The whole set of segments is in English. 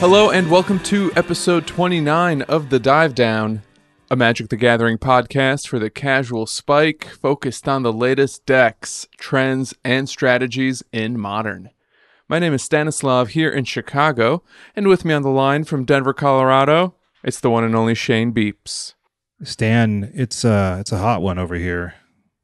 Hello and welcome to episode 29 of The Dive Down, a Magic the Gathering podcast for the casual spike focused on the latest decks, trends, and strategies in modern. My name is Stanislav here in Chicago, and with me on the line from Denver, Colorado, it's the one and only Shane Beeps. Stan, it's uh it's a hot one over here.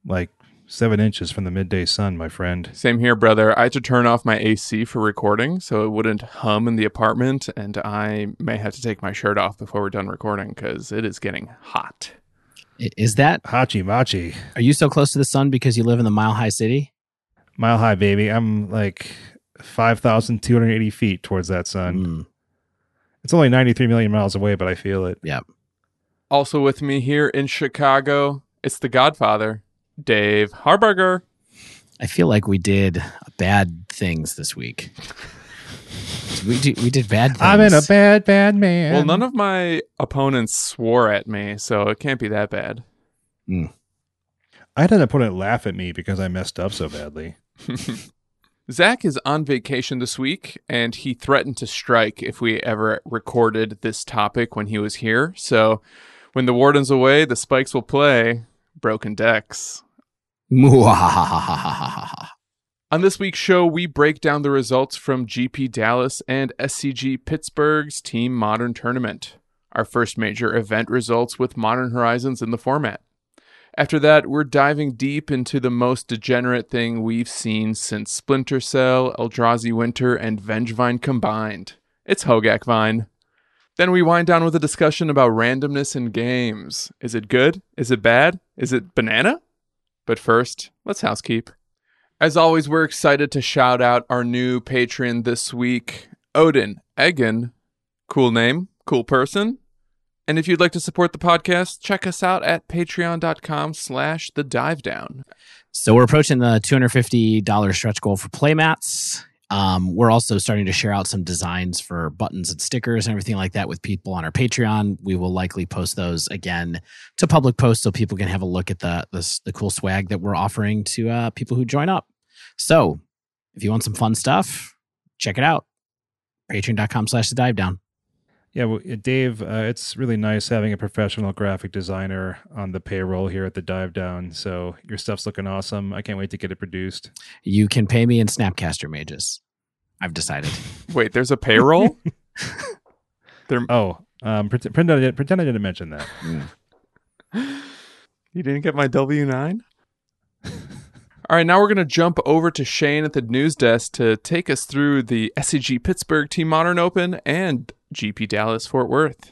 Like seven inches from the midday sun, my friend. Same here, brother. I had to turn off my AC for recording so it wouldn't hum in the apartment, and I may have to take my shirt off before we're done recording because it is getting hot. Is that? Hachi machi. Are you so close to the sun because you live in the Mile High City? Mile high, baby. I'm like five thousand two hundred eighty feet towards that sun. Mm, It's only ninety three million miles away, but I feel it. Yep. Also with me here in Chicago, it's the Godfather, Dave Harburger. I feel like we did bad things this week. we did, we did bad things. I'm in a bad, bad man. Well, none of my opponents swore at me, so it can't be that bad. Hmm. I had an opponent laugh at me because I messed up so badly. Zach is on vacation this week, and he threatened to strike if we ever recorded this topic when he was here. So, when the warden's away, the spikes will play broken decks. On this week's show, we break down the results from GP Dallas and SCG Pittsburgh's Team Modern Tournament, our first major event results with Modern Horizons in the format. After that, we're diving deep into the most degenerate thing we've seen since Splinter Cell, Eldrazi Winter, and Vengevine combined. It's Hogaak Vine. Then we wind down with a discussion about randomness in games. Is it good? Is it bad? Is it banana? But first, let's housekeep. As always, we're excited to shout out our new patron this week, Odin Egan. Cool name, cool person. And if you'd like to support the podcast, check us out at patreon.com slash the dive down. So we're approaching the $250 stretch goal for playmats. Um, we're also starting to share out some designs for buttons and stickers and everything like that with people on our Patreon. We will likely post those again to public post so people can have a look at the the, the cool swag that we're offering to uh, people who join up. So if you want some fun stuff, check it out. Patreon.com slash the dive down. Yeah, well, Dave, uh, it's really nice having a professional graphic designer on the payroll here at the Dive Down. So your stuff's looking awesome. I can't wait to get it produced. You can pay me in Snapcaster mages. I've decided. Wait, there's a payroll? there, Oh, um, pretend, pretend, I didn't, pretend I didn't mention that. you didn't get my W 9? All right, now we're going to jump over to Shane at the news desk to take us through the SCG Pittsburgh Team Modern Open and GP Dallas Fort Worth.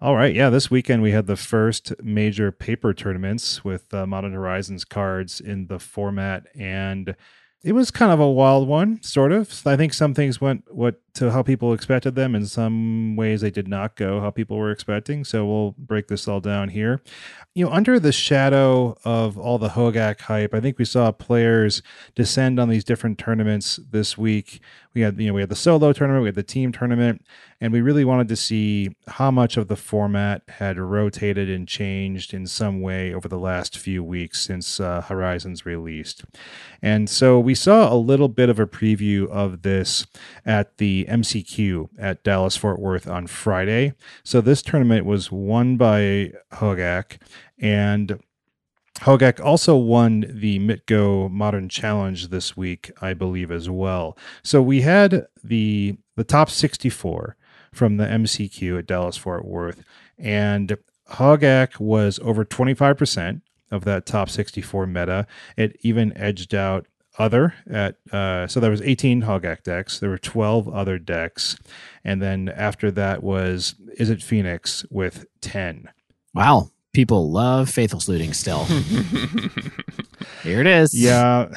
All right, yeah. This weekend we had the first major paper tournaments with uh, Modern Horizons cards in the format, and it was kind of a wild one, sort of. I think some things went what to how people expected them, in some ways they did not go how people were expecting. So we'll break this all down here. You know, under the shadow of all the Hogaak hype, I think we saw players descend on these different tournaments this week. We had, you know, we had the solo tournament, we had the team tournament, and we really wanted to see how much of the format had rotated and changed in some way over the last few weeks since uh, Horizons released. And so we saw a little bit of a preview of this at the MCQ at Dallas Fort Worth on Friday. So this tournament was won by Hogaak and Hogaak also won the Mitgo Modern Challenge this week, I believe, as well. So we had the the top 64 from the MCQ at Dallas Fort Worth, and Hogaak was over 25% of that top 64 meta. It even edged out other at uh, so there was 18 Hogaak decks. There were 12 other decks, and then after that was Izzet Phoenix with 10. Wow. People love faithful looting still. Here it is. Yeah.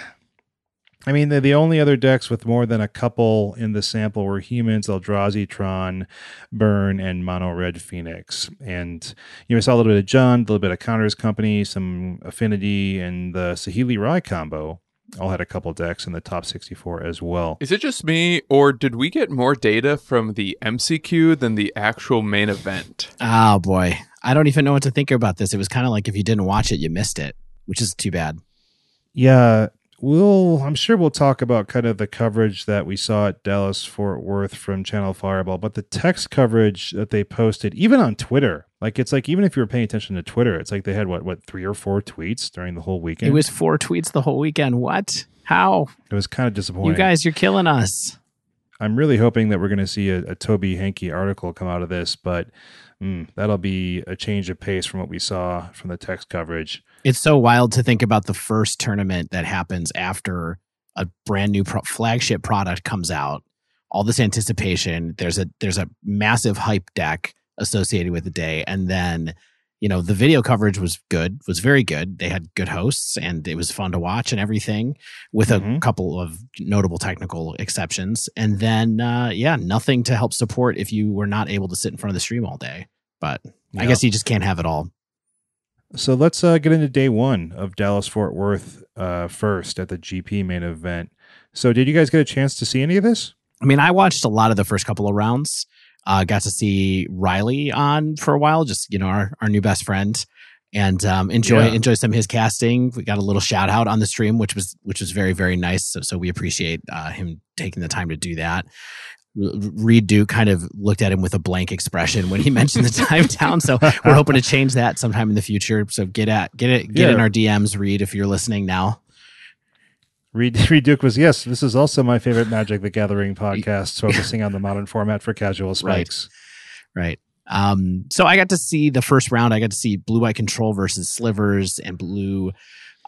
I mean, the, the only other decks with more than a couple in the sample were Humans, Eldrazi, Tron, Burn, and Mono Red Phoenix. And you know, we saw a little bit of Jund, a little bit of Counters Company, some Affinity, and the Saheeli Rai combo all had a couple decks in the top 64 as well. Is it just me, or did we get more data from the MCQ than the actual main event? Oh boy. I don't even know what to think about this. It was kind of like if you didn't watch it, you missed it, which is too bad. Yeah. We'll I'm sure we'll talk about kind of the coverage that we saw at Dallas Fort Worth from Channel Fireball, but the text coverage that they posted, even on Twitter, like it's like even if you were paying attention to Twitter, it's like they had what what three or four tweets during the whole weekend. It was four tweets the whole weekend. What? How? It was kind of disappointing. You guys, you're killing us. I'm really hoping that we're going to see a, a Tobi Henke article come out of this, but mm, that'll be a change of pace from what we saw from the text coverage. It's so wild to think about the first tournament that happens after a brand new pro- flagship product comes out. All this anticipation. There's a there's a massive hype deck associated with the day, and then you know the video coverage was good was very good they had good hosts and it was fun to watch and everything with a Mhm. couple of notable technical exceptions and then uh yeah nothing to help support if you were not able to sit in front of the stream all day but i guess you just can't have it all So let's uh, get into day one of Dallas Fort Worth uh, first at the GP main event. So, did you guys get a chance to see any of this? i mean i watched a lot of the first couple of rounds uh got to see riley on for a while just you know our, our new best friend and um, enjoy Yeah. enjoy some of his casting. We got a little shout out on the stream, which was which was very very nice. So, so we appreciate uh, him taking the time to do that. Reed Duke kind of looked at him with a blank expression when he mentioned the time down. So we're hoping to change that sometime in the future. So get at get it get in our DMs, Reed, if you're listening now. Reed, Reed Duke was, yes, this is also my favorite Magic the Gathering podcast, focusing on the modern format for casual Right. spikes. Right. Um, so I got to see the first round. I got to see Blue White Control versus Slivers and Blue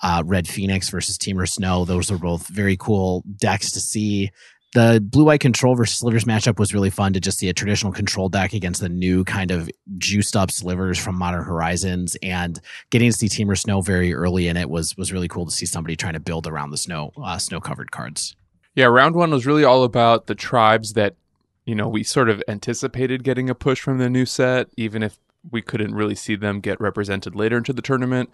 uh, Red Phoenix versus Temur Snow. Those were both very cool decks to see. The Blue White Control versus Slivers matchup was really fun to just see a traditional control deck against the new kind of juiced up Slivers from Modern Horizons, and getting to see Temur Snow very early in it was was really cool to see somebody trying to build around the snow uh, snow covered cards. Yeah, round one was really all about the tribes that, you know, we sort of anticipated getting a push from the new set, even if we couldn't really see them get represented later into the tournament.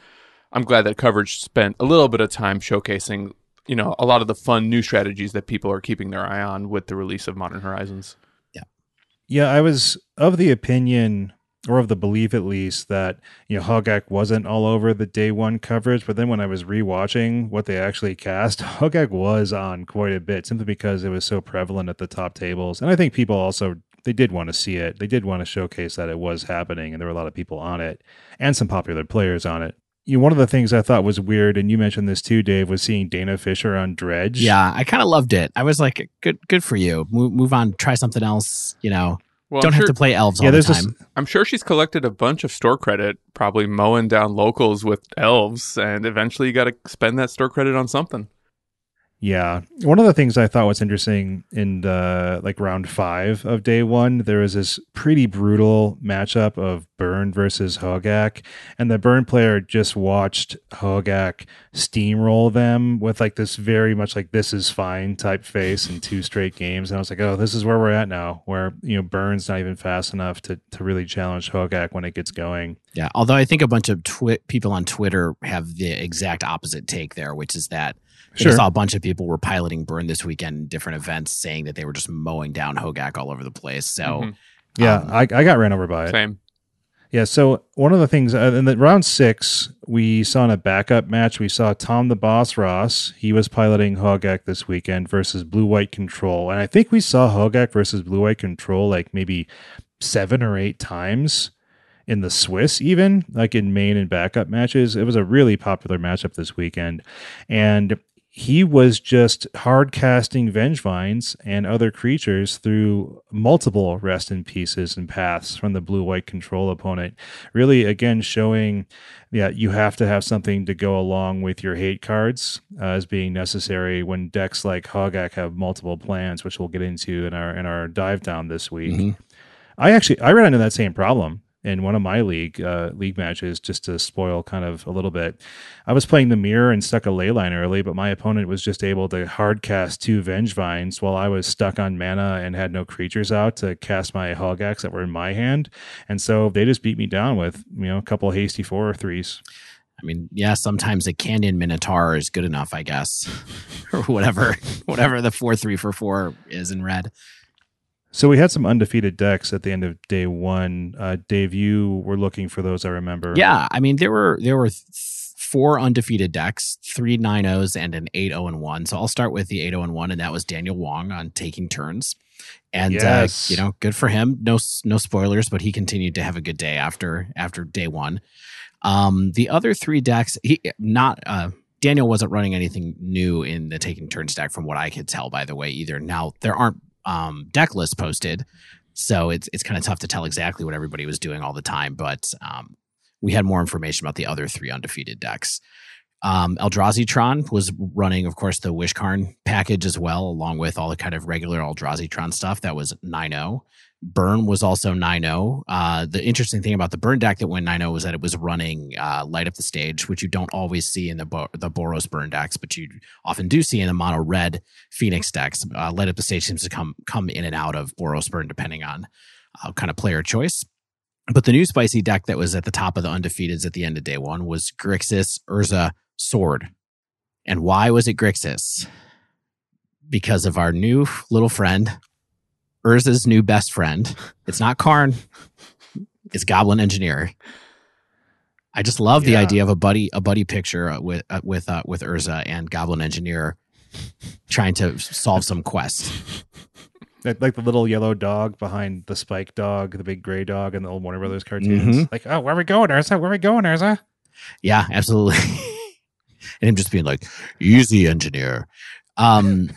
I'm glad that coverage spent a little bit of time showcasing, you know, a lot of the fun new strategies that people are keeping their eye on with the release of Modern Horizons. Yeah, yeah, I was of the opinion or of the belief at least that you know Hogaak wasn't all over the day one coverage, but then when I was rewatching what they actually cast, Hogaak was on quite a bit simply because it was so prevalent at the top tables, and I think people also they did want to see it. They did want to showcase that it was happening, and there were a lot of people on it and some popular players on it. You know, one of the things I thought was weird, and you mentioned this too, Dave, was seeing Dana Fischer on Dredge. Yeah, I kind of loved it. I was like, good good for you. Move, move on, try something else. You know, Well, don't I'm have sure, to play elves yeah. all the There's this time. I'm sure she's collected a bunch of store credit, probably mowing down locals with elves, and eventually you got to spend that store credit on something. Yeah. One of the things I thought was interesting in the like round five of day one, there was this pretty brutal matchup of Burn versus Hogaak. And the Burn player just watched Hogaak steamroll them with like this very much like this is fine type face in two straight games. And I was like, oh, this is where we're at now, where you know Burn's not even fast enough to to really challenge Hogaak when it gets going. Yeah, although I think a bunch of twi- people on Twitter have the exact opposite take there, which is that I saw a bunch of people were piloting Burn this weekend in different events, saying that they were just mowing down Hogaak all over the place. So Mhm. Yeah, Um, I, I got ran over by it. Same. Yeah, so one of the things uh, in the round six, we saw in a backup match, we saw Tom the Boss Ross. He was piloting Hogaak this weekend versus Blue White Control. And I think we saw Hogaak versus Blue White Control like maybe seven or eight times in the Swiss, even like in main and backup matches. It was a really popular matchup this weekend. And he was just hard casting Vengevines and other creatures through multiple rest in pieces and paths from the blue white control opponent. Really, again, showing that you have to have something to go along with your hate cards uh, as being necessary when decks like Hogaak have multiple plans, which we'll get into in our in our dive down this week. mhm. I actually I ran into that same problem in one of my league uh, league matches just to spoil kind of a little bit. I was playing the mirror and stuck a ley line early, but my opponent was just able to hard cast two Vengevines while I was stuck on mana and had no creatures out to cast my Hogaaks that were in my hand, and so they just beat me down with you know a couple hasty four or threes. I mean, yeah, sometimes a Canyon Minotaur is good enough, I guess, or whatever, whatever the four three for four is in red. So we had some undefeated decks at the end of day one. Uh, Dave, you were looking for those, I remember. Yeah, I mean there were there were th- four undefeated decks, three 9-0s and an 8-0 and 1. So I'll start with the 8-0 and 1 and that was Daniel Wong on taking turns. And Yes. uh, you know, good for him. No no spoilers, but he continued to have a good day after after day 1. Um the other three decks, he not uh Daniel wasn't running anything new in the taking turns deck from what I could tell by the way either. Now there aren't um deck list posted, so it's it's kind of tough to tell exactly what everybody was doing all the time, but um we had more information about the other three undefeated decks. Um, Eldrazi was running, of course, the Wishkarn package as well, along with all the kind of regular Eldrazi Tron stuff. That was 9 Burn was also 9 uh, The interesting thing about the Burn deck that went 9 was that it was running uh, Light Up the Stage, which you don't always see in the, Bo- the Boros Burn decks, but you often do see in the mono red Phoenix decks. Uh, Light Up the Stage seems to come, come in and out of Boros Burn depending on uh, kind of player choice. But the new spicy deck that was at the top of the undefeateds at the end of day one was Grixis Urza Sword. And why was it Grixis? Because of our new little friend, Urza's new best friend. It's not Karn, it's Goblin Engineer. I just love the idea of a buddy a buddy picture uh, with uh, with uh, with Urza and Goblin Engineer trying to solve some quest. Like, the little yellow dog behind the spike dog, the big gray dog in the old Warner Brothers cartoons. Mhm. Like, oh, where are we going, Urza? Where are we going, Urza? Yeah, absolutely. and him just being like, easy engineer. Um,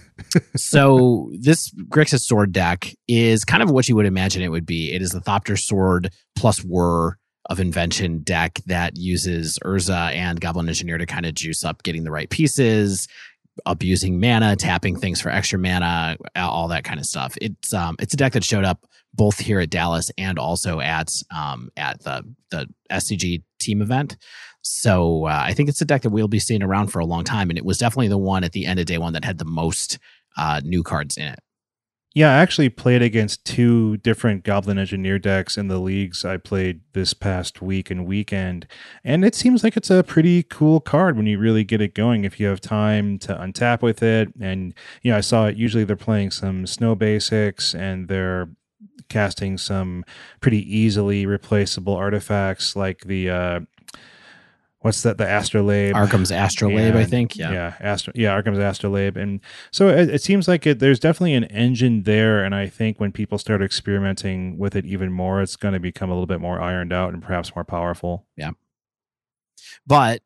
so this Grixis sword deck is kind of what you would imagine it would be. It is the Thopter sword plus whir of invention deck that uses Urza and Goblin Engineer to kind of juice up getting the right pieces, abusing mana, tapping things for extra mana, all that kind of stuff. It's um it's a deck that showed up both here at Dallas and also at um at the the SCG team event. So uh, I think it's a deck that we'll be seeing around for a long time, and it was definitely the one at the end of day one that had the most uh, new cards in it. Yeah, I actually played against two different Goblin Engineer decks in the leagues I played this past week and weekend. And it seems like it's a pretty cool card when you really get it going if you have time to untap with it. And, you know, I saw it. Usually they're playing some snow basics and they're casting some pretty easily replaceable artifacts like the, uh, what's that? The Astrolabe. Arcum's Astrolabe, I think. Yeah. yeah, Astro, yeah, Arcum's Astrolabe, and so it, it seems like it. There's definitely an engine there, and I think when people start experimenting with it even more, it's going to become a little bit more ironed out and perhaps more powerful. Yeah but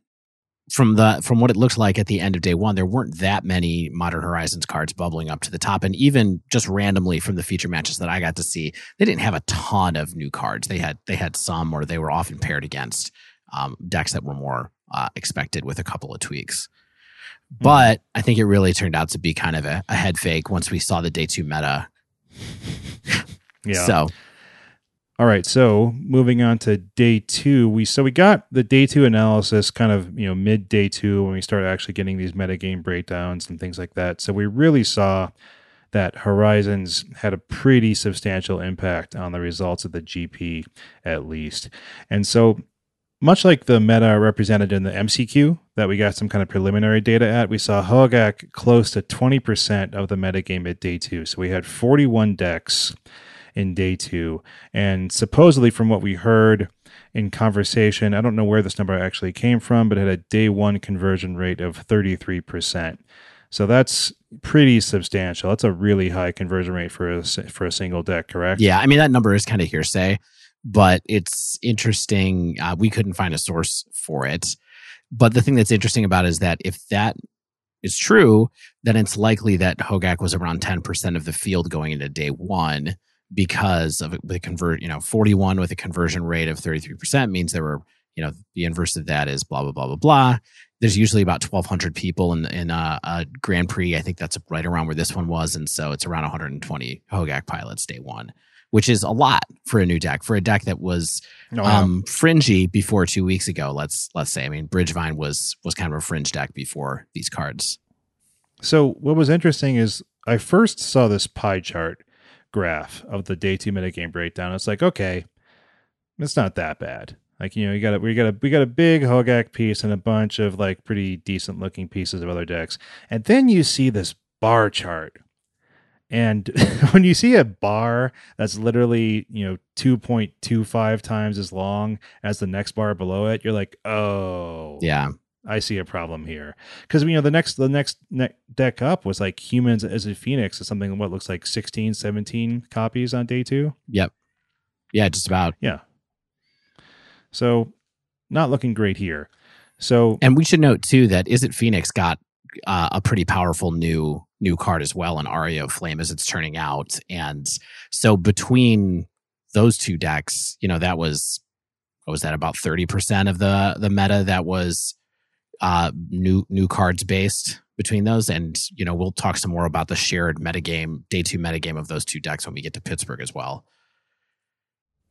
from the from what it looked like at the end of day one, there weren't that many Modern Horizons cards bubbling up to the top, and even just randomly from the feature matches that I got to see, they didn't have a ton of new cards. They had they had some, or they were often paired against um, decks that were more uh, expected with a couple of tweaks. But I think it really turned out to be kind of a, a head fake once we saw the day two meta. Yeah. So All right. So moving on to day two, we so we got the day two analysis kind of you know mid day two when we started actually getting these metagame breakdowns and things like that. So we really saw that Horizons had a pretty substantial impact on the results of the GP at least. And so much like the meta represented in the MCQ that we got some kind of preliminary data at, we saw Hogaak close to 20% of the metagame at day two. So we had 41 decks in day two. And supposedly, from what we heard in conversation, I don't know where this number actually came from, but it had a day one conversion rate of 33%. So that's pretty substantial. That's a really high conversion rate for a, for a single deck, correct? Yeah, I mean that number is kind of hearsay, but it's interesting. Uh, we couldn't find a source for it. But the thing that's interesting about is that if that is true, then it's likely that Hogaak was around ten percent of the field going into day one because of the convert. You know, forty one with a conversion rate of thirty three percent means there were. You know, the inverse of that is blah blah blah blah blah. There's usually about 1,200 people in in a, a Grand Prix. I think that's right around where this one was, and so it's around 120 Hogaak pilots day one which is a lot for a new deck for a deck that was Oh, yeah. um fringy before two weeks ago let's let's say i mean bridgevine was was kind of a fringe deck before these cards So what was interesting is I first saw this pie chart graph of the day two metagame breakdown. It's like, okay, it's not that bad. Like, you know, you got a we got a we got a big Hogaak piece and a bunch of like pretty decent looking pieces of other decks. And then you see this bar chart. And when you see a bar that's literally, you know, 2.25 times as long as the next bar below it, you're like, oh, yeah. I see a problem here. Because you know the next the next ne- deck up was like humans as a phoenix is something what looks like 16 17 copies on day two? Yep. Yeah, just about. yeah. So not looking great here. So And we should note too that Izzet Phoenix got uh, a pretty powerful new new card as well in Aria of Flame as it's turning out, and so between those two decks, you know, that was what was that about thirty percent of the the meta that was uh, new new cards based between those, and you know, we'll talk some more about the shared metagame day two metagame of those two decks when we get to Pittsburgh as well.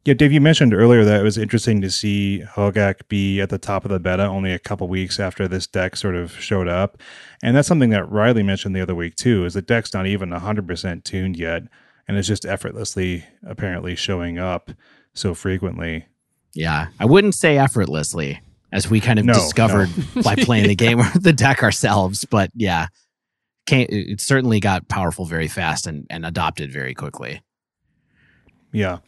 Yeah, Dave, you mentioned earlier that it was interesting to see Hogaak be at the top of the beta only a couple weeks after this deck sort of showed up. And that's something that Riley mentioned the other week too, is the deck's not even 100% tuned yet and it's just effortlessly apparently showing up so frequently. Yeah, I wouldn't say effortlessly, as we kind of No, discovered by playing the game or the deck ourselves. But yeah, it certainly got powerful very fast and, and adopted very quickly. Yeah.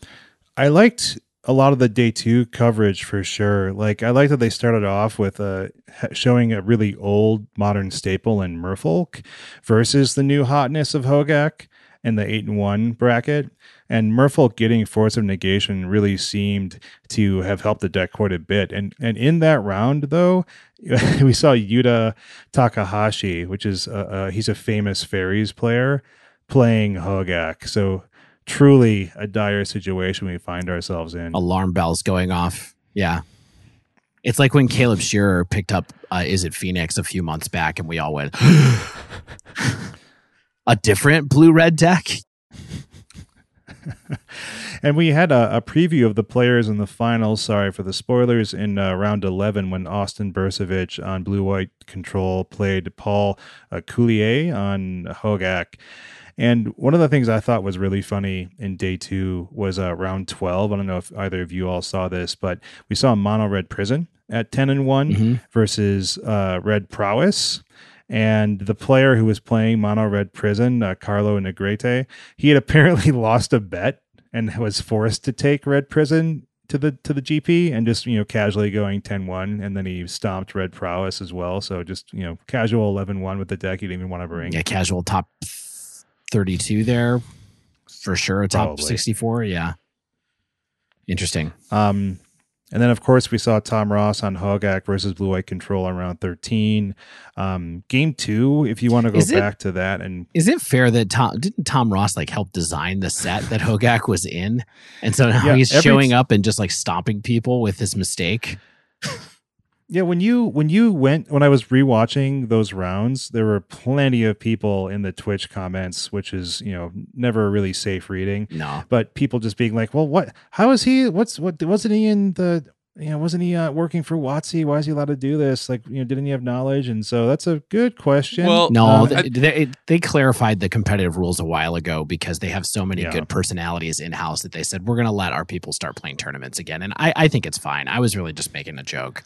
I liked a lot of the day two coverage for sure. Like I like that they started off with uh, ha- showing a really old modern staple in Merfolk versus the new hotness of Hogaak in the eight and one bracket. And Merfolk getting Force of Negation really seemed to have helped the deck quite a bit. And and in that round though, we saw Yuta Takahashi, which is uh, uh, he's a famous fairies player playing Hogaak. So truly a dire situation we find ourselves in. Alarm bells going off. Yeah. It's like when Caleb Scherer picked up uh, Izzet Phoenix a few months back and we all went, a different blue red deck? And we had a, a preview of the players in the finals. Sorry for the spoilers in uh, round 11 when Austin Bursavich on blue white control played Paul uh, Coulier on Hogaak. And one of the things I thought was really funny in day two was uh, round 12. I don't know if either of you all saw this, but we saw Mono Red Prison at 10 and one Mhm. versus uh, Red Prowess. And the player who was playing Mono Red Prison, uh, Carlo Negrete, he had apparently lost a bet and was forced to take Red Prison to the to the GP and just you know casually going 10-1 and then he stomped Red Prowess as well. So just you know casual 11-1 with the deck he didn't even want to bring. Yeah, casual top 32 there for sure. Top Probably. 64. Yeah. Interesting. Um, and then of course we saw Tom Ross on Hogaak versus Blue White Control on round 13. Um, game two, if you want to go it- back to that and Is it fair that Tom didn't Tom Ross like help design the set that Hogaak was in? And so now Yeah, he's every- showing up and just like stomping people with his mistake. Yeah, when you when you went when I was rewatching those rounds, there were plenty of people in the Twitch comments, which is you know never really safe reading. No. But people just being like, "Well, what? How is he? What's what? Wasn't he in the? You know, wasn't he uh, working for WotC? Why is he allowed to do this? Like, you know, didn't he have knowledge? And so that's a good question. Well, No, Uh, they, they, they clarified the competitive rules a while ago because they have so many Yeah. good personalities in house that they said we're going to let our people start playing tournaments again. And I, I think it's fine. I was really just making a joke.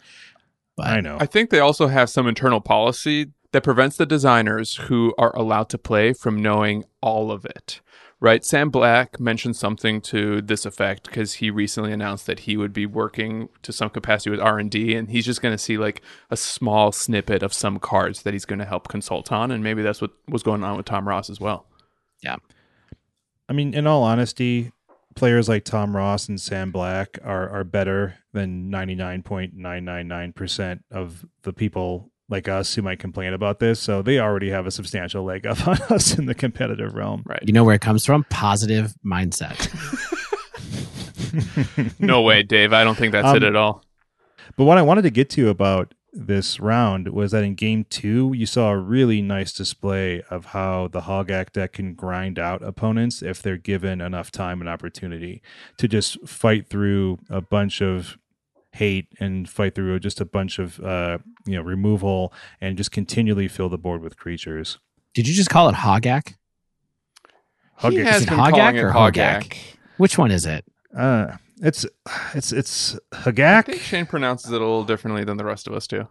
But I know. I think they also have some internal policy that prevents the designers who are allowed to play from knowing all of it. Right? Sam Black mentioned something to this effect because he recently announced that he would be working to some capacity with R and D, and he's just going to see like a small snippet of some cards that he's going to help consult on, and maybe that's what was going on with Tom Ross as well. Yeah. I mean, in all honesty, players like Tom Ross and Sam Black are are better than ninety nine point nine nine nine percent of the people like us who might complain about this. So they already have a substantial leg up on us in the competitive realm. Right? you know where it comes from? Positive mindset. no way, Dave. I don't think that's it Um, at all. But what I wanted to get to about this round was that in game two, you saw a really nice display of how the Hogaak deck can grind out opponents if they're given enough time and opportunity to just fight through a bunch of hate and fight through just a bunch of uh, you know removal and just continually fill the board with creatures. Did you just call it Hogak? He Hogak- has Is it been Hogak calling it or Hogak. Hogak? Which one is it? Uh, it's it's it's Hagak. I think Shane pronounces it a little differently than the rest of us do.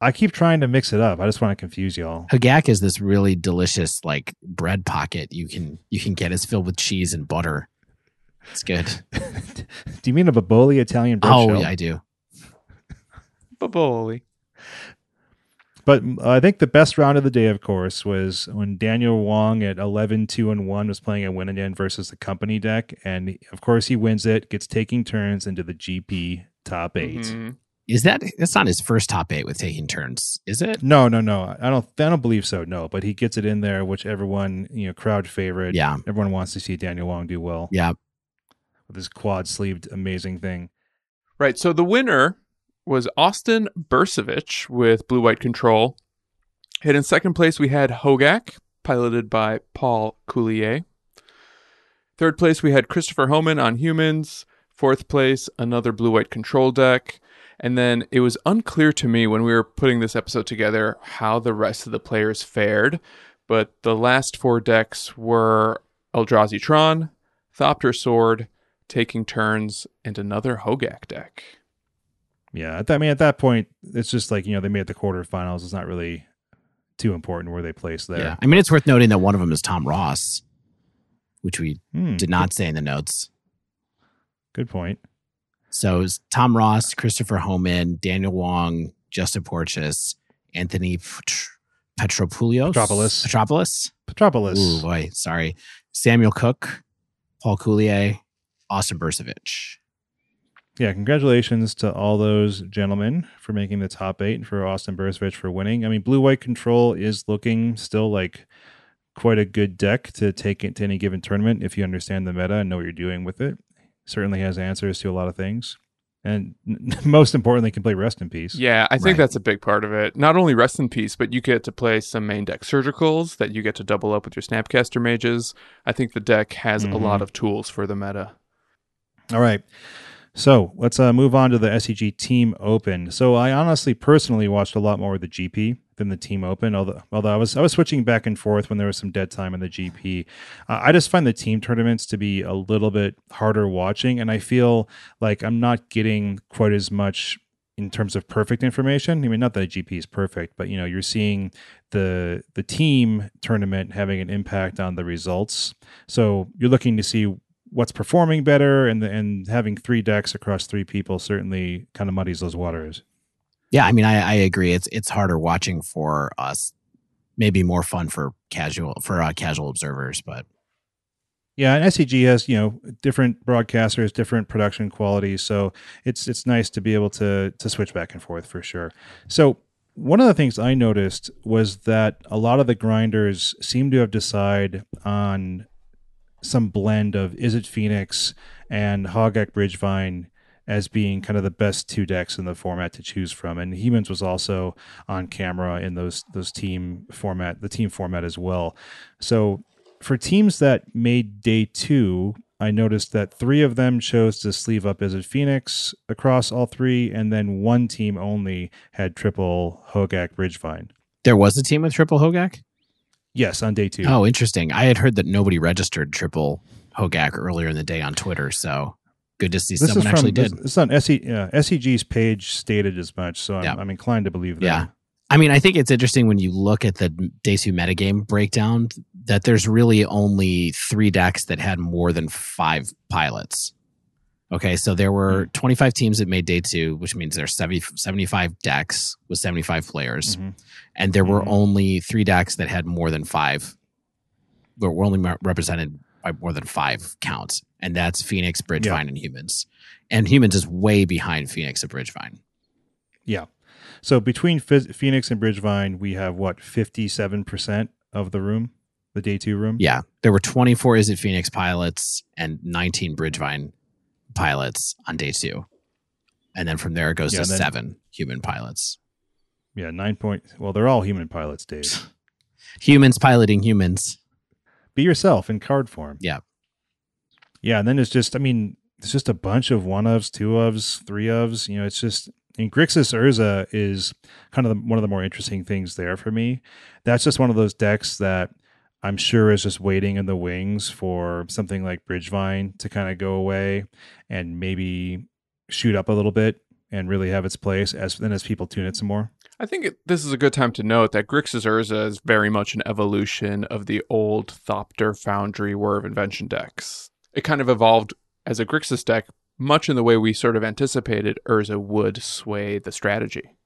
I keep trying to mix it up. I just want to confuse y'all. Hagak is this really delicious like bread pocket you can you can get. It's filled with cheese and butter. It's good. Do you mean a Boboli Italian bread oh, shell? yeah, I do. Boboli. But I think the best round of the day, of course, was when Daniel Wong at 11 2 and 1 was playing a Winnenden versus the company deck. And of course, he wins it, gets taking turns into the GP top 8 Mhm. Is that that's not his first top eight with taking turns, is it? No, no, no. I don't. I don't believe so. No, but he gets it in there, which everyone, you know, crowd favorite. Yeah. everyone wants to see Daniel Wong do well Yeah. with his quad sleeved amazing thing. Right. So the winner was Austin Bursavich with Blue White Control. And in second place, we had Hogaak, piloted by Paul Coulier. Third place, we had Christopher Homan on Humans. Fourth place, another Blue White Control deck. And then it was unclear to me when we were putting this episode together how the rest of the players fared. But the last four decks were Eldrazi Tron, Thopter Sword, Taking Turns, and another Hogaak deck. Yeah, at that, I mean, at that point, it's just like you know they made the quarterfinals. It's not really too important where they place there. Yeah. I mean, it's worth noting that one of them is Tom Ross, which we Hmm, did not say in the notes. Good point. So it's Tom Ross, Christopher Homan, Daniel Wong, Justin Porches, Anthony Petr- Petropoulos. Petropoulos. Petropoulos. Petropolis. Ooh, boy, sorry. Samuel Cook, Paul Coulier, Austin Bursavich. Yeah, congratulations to all those gentlemen for making the top eight and for Austin Bursavich for winning. I mean, Blue White Control is looking still like quite a good deck to take it to any given tournament if you understand the meta and know what you're doing with it. Certainly has answers to a lot of things. And most importantly, can play Rest in Peace. Yeah, I think Right. that's a big part of it. Not only rest in peace, but you get to play some main deck surgicals that you get to double up with your Snapcaster mages. I think the deck has a Mhm. lot of tools for the meta. All right. So let's uh, move on to the SCG Team Open. So I honestly, personally, watched a lot more of the GP than the Team Open. Although, although I was I was switching back and forth when there was some dead time in the GP. Uh, I just find the team tournaments to be a little bit harder watching, and I feel like I'm not getting quite as much in terms of perfect information. I mean, not that GP is perfect, but you know, you're seeing the the team tournament having an impact on the results. So you're looking to see what's performing better, and the, and having three decks across three people certainly kind of muddies those waters. Yeah, I mean, I, I agree. It's it's harder watching for us. Maybe more fun for casual for uh, casual observers, but Yeah, and SCG has you know different broadcasters, different production qualities, so it's it's nice to be able to to switch back and forth for sure. So one of the things I noticed was that a lot of the grinders seem to have decided on some blend of Izzet Phoenix and Hogaak Bridgevine as being kind of the best two decks in the format to choose from. And Humans was also on camera in those those team format, the team format as well. So for teams that made day two, I noticed that three of them chose to sleeve up Izzet Phoenix across all three, and then one team only had triple Hogaak Bridgevine. there was a team with triple Hogaak. Yes, on day two. Oh, interesting. I had heard that nobody registered triple Hogaak earlier in the day on Twitter, so good to see this someone is actually did. This, it's on SE, uh, SCG's page stated as much, so I'm, Yeah. I'm inclined to believe that. Yeah. I mean, I think it's interesting when you look at the day two metagame breakdown that there's really only three decks that had more than five pilots. Okay, so there were 25 teams that made day two, which means there's 70, 75 decks with 75 players. Mhm. And there were Mhm. only three decks that had more than five, or were only represented by more than five counts. And that's Phoenix, Bridgevine, Yeah. and Humans. And Humans is way behind Phoenix and Bridgevine. Yeah. So between Ph- Phoenix and Bridgevine, we have what, 57% of the room, the day two room? Yeah, there were 24 Izzet Phoenix pilots and 19 Bridgevine pilots on day two. And then from there it goes Yeah, to then- seven human pilots. Yeah, nine point. Well, they're all human pilots, Dave. Humans piloting humans. Be yourself in card form. Yeah. Yeah, and then it's just, I mean, it's just a bunch of one ofs, two ofs, three ofs. You know, it's just, and Grixis Urza is kind of the, one of the more interesting things there for me. That's just one of those decks that I'm sure is just waiting in the wings for something like Bridgevine to kind of go away and maybe shoot up a little bit and really have its place as then as people tune it some more. I think it, this is a good time to note that Grixis Urza is very much an evolution of the old Thopter Foundry Whir of Invention decks. It kind of evolved as a Grixis deck, much in the way we sort of anticipated Urza would sway the strategy.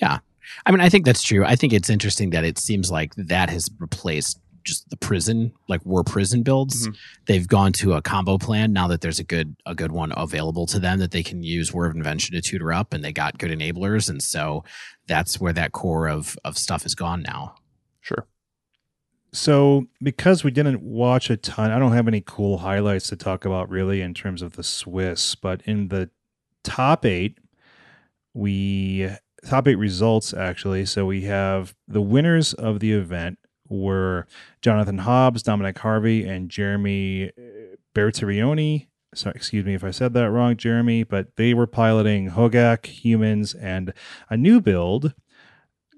Yeah. I mean, I think that's true. I think it's interesting that it seems like that has replaced just the prison, like war prison builds. Mhm. They've gone to a combo plan now that there's a good a good one available to them that they can use Whir of Invention to tutor up, and they got good enablers, and so that's where that core of of stuff is gone now. Sure. So, because we didn't watch a ton, I don't have any cool highlights to talk about really in terms of the Swiss, but in the top eight, we top eight results actually. So, we have the winners of the event were Jonathan Hobbs, Dominic Harvey, and Jeremy uh, So, excuse me if I said that wrong, Jeremy, but they were piloting Hogaak, humans, and a new build,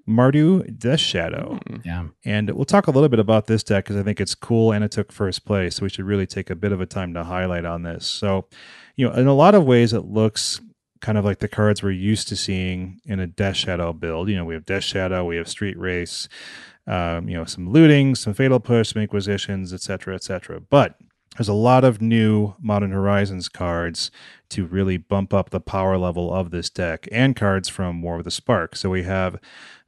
Mardu Death Shadow. Mm. Yeah, And we'll talk a little bit about this deck because I think it's cool and it took first place. So we should really take a bit of a time to highlight on this. So, you know, in a lot of ways, it looks kind of like the cards we're used to seeing in a Death Shadow build. You know, we have Death Shadow, we have Street Wraith, um, you know, some looting, some Fatal Push, some Inquisitions, etc., etc. But there's a lot of new Modern Horizons cards to really bump up the power level of this deck and cards from War of the Spark. So we have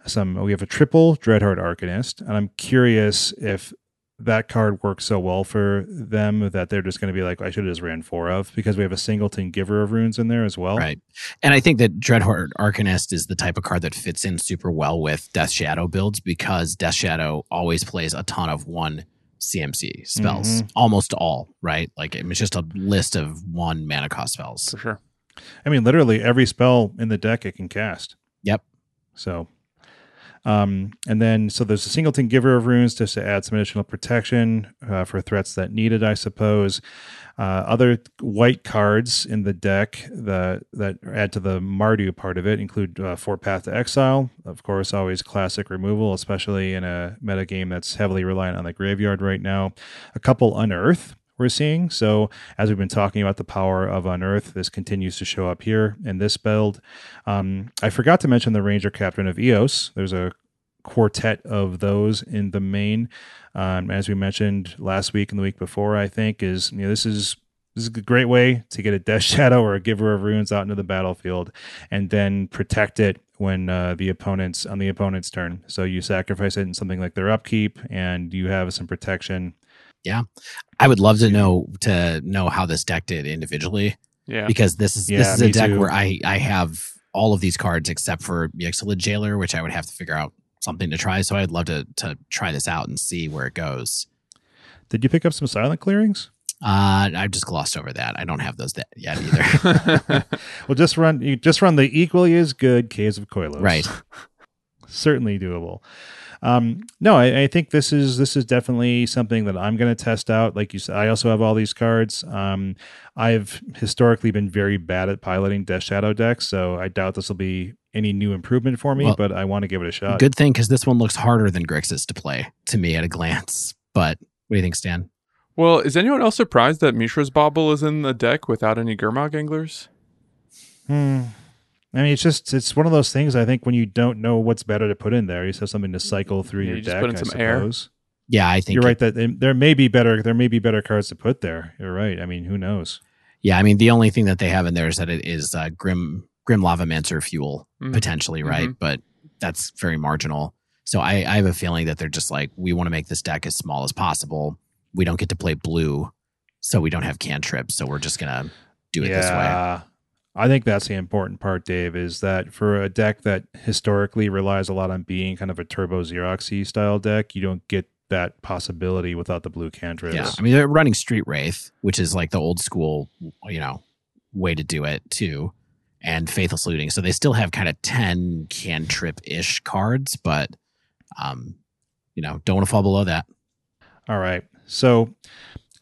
some we have a triple Dreadhorde Arcanist, and I'm curious if that card works so well for them that they're just going to be like, I should have just ran four of because we have a singleton giver of runes in there as well. right. And I think that Dreadhorde Arcanist is the type of card that fits in super well with Death Shadow builds because Death Shadow always plays a ton of one CMC spells, Mhm. almost all. Right, like it's just a list of one mana cost spells. For sure. I mean, literally every spell in the deck it can cast. Yep. So, um, and then so there's a singleton giver of runes just to add some additional protection uh, for threats that need it, I suppose. Uh, other white cards in the deck that that add to the Mardu part of it include uh, Four Path to Exile, of course, always classic removal, especially in a meta game that's heavily reliant on the graveyard right now. A couple Unearth we're seeing. So as we've been talking about the power of Unearth, this continues to show up here in this build. Um, I forgot to mention the Ranger Captain of Eos. There's a quartet of those in the main. Um, as we mentioned last week and the week before, I think is you know this is this is a great way to get a Death Shadow or a Giver of Runes out into the battlefield, and then protect it when uh, the opponents on the opponent's turn. So you sacrifice it in something like their upkeep, and you have some protection. I would love to know to know how this deck did individually Yeah. because this is this is a deck too. where I I have all of these cards except for Yixlid Jailer, which I would have to figure out something to try. So I'd love to to try this out and see where it goes. Did you pick up some silent clearings? Uh, I've just glossed over that. I don't have those that yet either. Well, just run you just run the equally as good Caves of Koilos. right. certainly doable. Um, no, I, I think this is this is definitely something that I'm going to test out. Like you said, I also have all these cards. Um, I've historically been very bad at piloting Death Shadow decks, so I doubt this will be any new improvement for me. Well, but I want to give it a shot. Good thing because this one looks harder than Grixis to play to me at a glance. But what do you think, Stan? well, is anyone else surprised that Mishra's Bauble is in the deck without any Gurmag anglers? Hmm. I mean, it's just it's one of those things. I think when you don't know what's better to put in there, you just have something to cycle through Yeah, your you just deck. put in I some air. suppose. Yeah, I think You're right that there- there may be better there may be better cards to put there. You're right. I mean, who knows? Yeah, I mean the only thing that they have in there is that it is uh, Grim Grim Lavamancer fuel Mhm. potentially, right? But that's very marginal. So I, I have a feeling that they're just like we want to make this deck as small as possible. We don't get to play blue, so we don't have cantrips. So we're just gonna do it this way. I think that's the important part, Dave, is that for a deck that historically relies a lot on being kind of a turbo Xeroxy style deck, you don't get that possibility without the blue cantrips. Yeah, I mean they're running Street Wraith, which is like the old school, you know, way to do it too, and Faithless Looting. So they still have kind of ten cantrip ish cards, but um, you know, don't want to fall below that. All right. So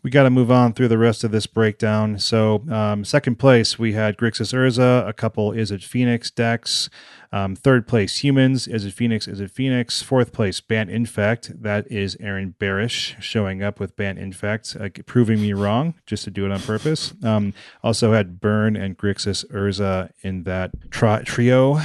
we got to move on through the rest of this breakdown. So, um, second place, we had Grixis Urza, a couple Izzet Phoenix decks. Um, third place, Humans, Izzet Phoenix, Izzet Phoenix. Fourth place, Bant Infect. That is Aaron Barich showing up with Bant Infect, uh, proving me wrong just to do it on purpose. Um, also had Burn and Grixis Urza in that tri- trio.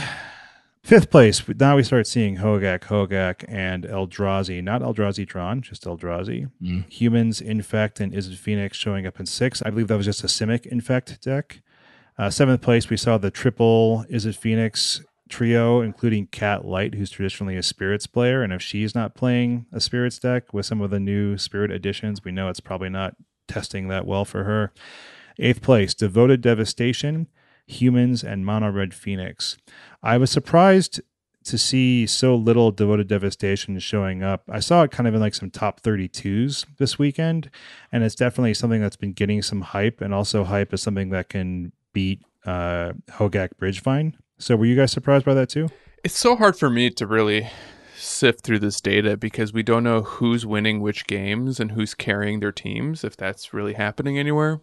Fifth place, now we start seeing Hogaak, Hogaak, and Eldrazi. Not Eldrazi Tron, just Eldrazi. Mm. Humans, Infect, and Izzet Phoenix showing up in six. I believe that was just a Simic Infect deck. Uh, seventh place, we saw the triple Izzet Phoenix trio, including Cat Light, who's traditionally a spirits player. And if she's not playing a spirits deck with some of the new spirit additions, we know it's probably not testing that well for her. Eighth place, Devoted Devastation, Humans, and Mono Red Phoenix. I was surprised to see so little devoted devastation showing up. I saw it kind of in like some top 32s this weekend, and it's definitely something that's been getting some hype, and also hype is something that can beat uh, Hogaak Bridgevine. So were you guys surprised by that too? It's so hard for me to really sift through this data because we don't know who's winning which games and who's carrying their teams if that's really happening anywhere.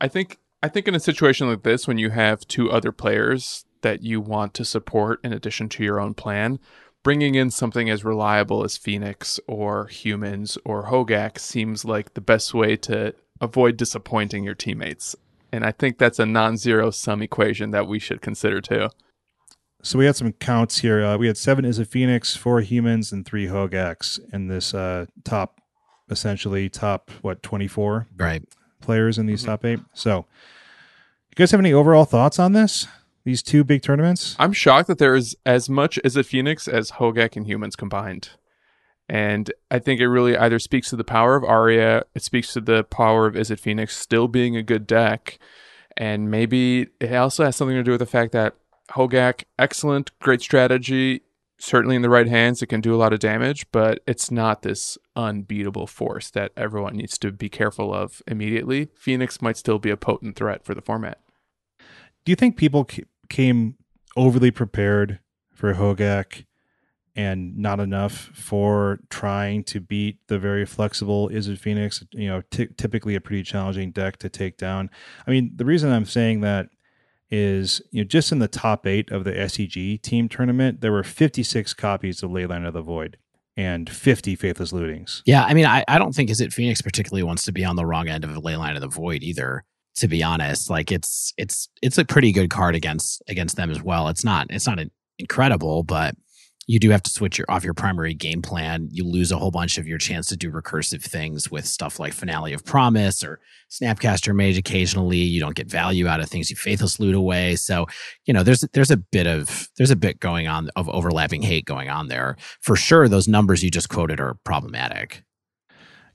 I think I think in a situation like this when you have two other players that you want to support in addition to your own plan, bringing in something as reliable as Phoenix or Humans or Hogaak seems like the best way to avoid disappointing your teammates. And I think that's a non zero sum equation that we should consider too. So we had some counts here. Uh, we had seven Izzet Phoenix, four humans, and three Hogaaks in this uh, top, essentially top what twenty four right players in these mm-hmm. top eight. So, you guys have any overall thoughts on this? these two big tournaments? I'm shocked that there is as much Izzet Phoenix as Hogaak and humans combined. And I think it really either speaks to the power of Aria, it speaks to the power of Izzet Phoenix still being a good deck, and maybe it also has something to do with the fact that Hogaak, excellent, great strategy, certainly in the right hands, it can do a lot of damage, but it's not this unbeatable force that everyone needs to be careful of immediately. Phoenix might still be a potent threat for the format. Do you think people came overly prepared for Hogaak and not enough for trying to beat the very flexible Izzet Phoenix. You know, t- typically a pretty challenging deck to take down. I mean, the reason I'm saying that is you know just in the top eight of the SCG team tournament, there were 56 copies of Leyline of the Void and 50 Faithless Lootings. Yeah, I mean, I, I don't think Izzet Phoenix particularly wants to be on the wrong end of a Leyline of the Void either to be honest. Like it's it's it's a pretty good card against against them as well. It's not it's not incredible, but you do have to switch your off your primary game plan. You lose a whole bunch of your chance to do recursive things with stuff like Finale of Promise or Snapcaster Mage occasionally. You don't get value out of things you faithless loot away. So, you know, there's there's a bit of there's a bit going on of overlapping hate going on there. For sure, those numbers you just quoted are problematic.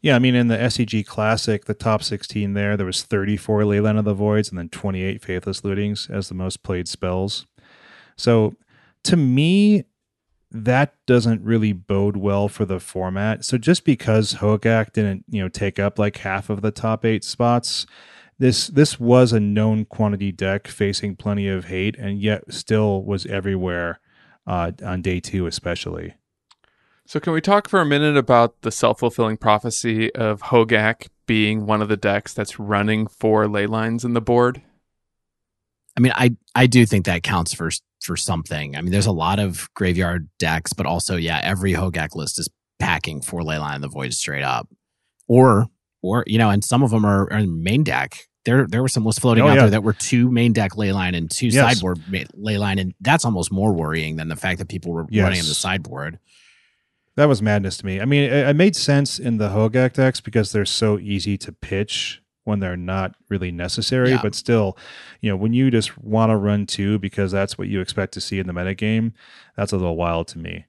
Yeah, I mean, in the SCG Classic, the top 16 there, there was 34 Leyline of the Voids and then 28 Faithless Lootings as the most played spells. So to me, that doesn't really bode well for the format. So just because Hogaak didn't, you know, take up like half of the top eight spots, this this was a known quantity deck facing plenty of hate, and yet still was everywhere uh, on day two, especially. So, can we talk for a minute about the self fulfilling prophecy of Hogaak being one of the decks that's running four ley lines in the board? I mean, I I do think that counts for for something. I mean, there's a lot of graveyard decks, but also, yeah, every Hogaak list is packing four leyline in the void straight up, or or you know, and some of them are, are main deck. There there were some lists floating oh, out yeah. there that were two main deck leyline and two yes. sideboard leyline, and that's almost more worrying than the fact that people were yes. running in the sideboard. That was madness to me. I mean, it, it made sense in the Hogaak decks because they're so easy to pitch when they're not really necessary. Yeah. But still, you know, when you just want to run two because that's what you expect to see in the metagame, that's a little wild to me.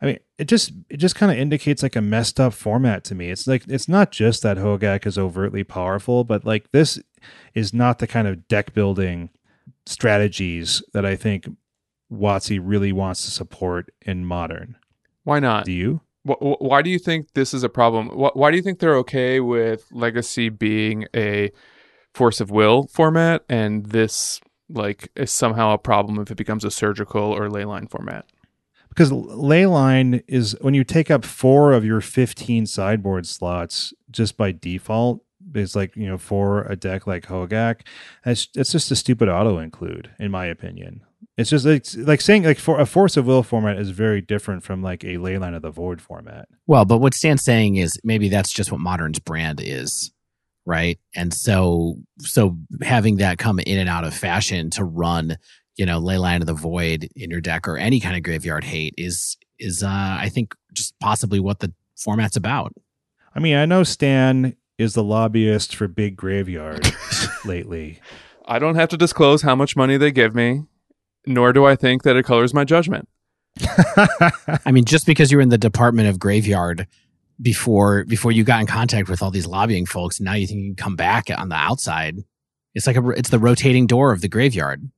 I mean, it just it just kind of indicates like a messed up format to me. It's like it's not just that Hogaak is overtly powerful, but like this is not the kind of deck building strategies that I think WotC really wants to support in modern. Why not? Do you? Why do you think this is a problem? Why do you think they're okay with Legacy being a force of will format and this like is somehow a problem if it becomes a surgical or leyline format? Because leyline is when you take up four of your 15 sideboard slots just by default, is like you know for a deck like Hogaak, it's it's just a stupid auto include in my opinion. It's just like, like saying like for a force of will format is very different from like a leyline of the void format. Well, but what Stan's saying is maybe that's just what modern's brand is, right? And so so having that come in and out of fashion to run, you know, leyline of the void in your deck or any kind of graveyard hate is is uh I think just possibly what the format's about. I mean, I know Stan is the lobbyist for Big Graveyard lately. I don't have to disclose how much money they give me nor do I think that it colors my judgment. I mean, just because you were in the Department of Graveyard before before you got in contact with all these lobbying folks, now you think you can come back on the outside. It's like a it's the rotating door of the graveyard.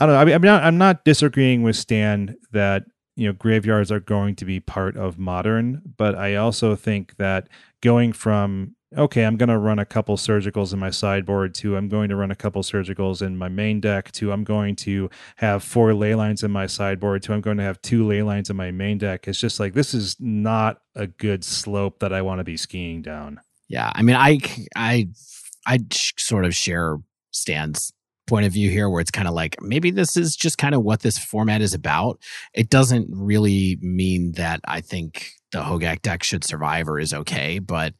I don't know. I mean, I'm not, I'm not disagreeing with Stan that you know graveyards are going to be part of modern, but I also think that going from okay, I'm going to run a couple surgicals in my sideboard to I'm going to run a couple surgicals in my main deck to I'm going to have four ley lines in my sideboard to I'm going to have two ley lines in my main deck. It's just like this is not a good slope that I want to be skiing down. Yeah, I mean, I I I sort of share Stan's point of view here where it's kind of like maybe this is just kind of what this format is about. It doesn't really mean that I think the Hogaak deck should survive or is okay, but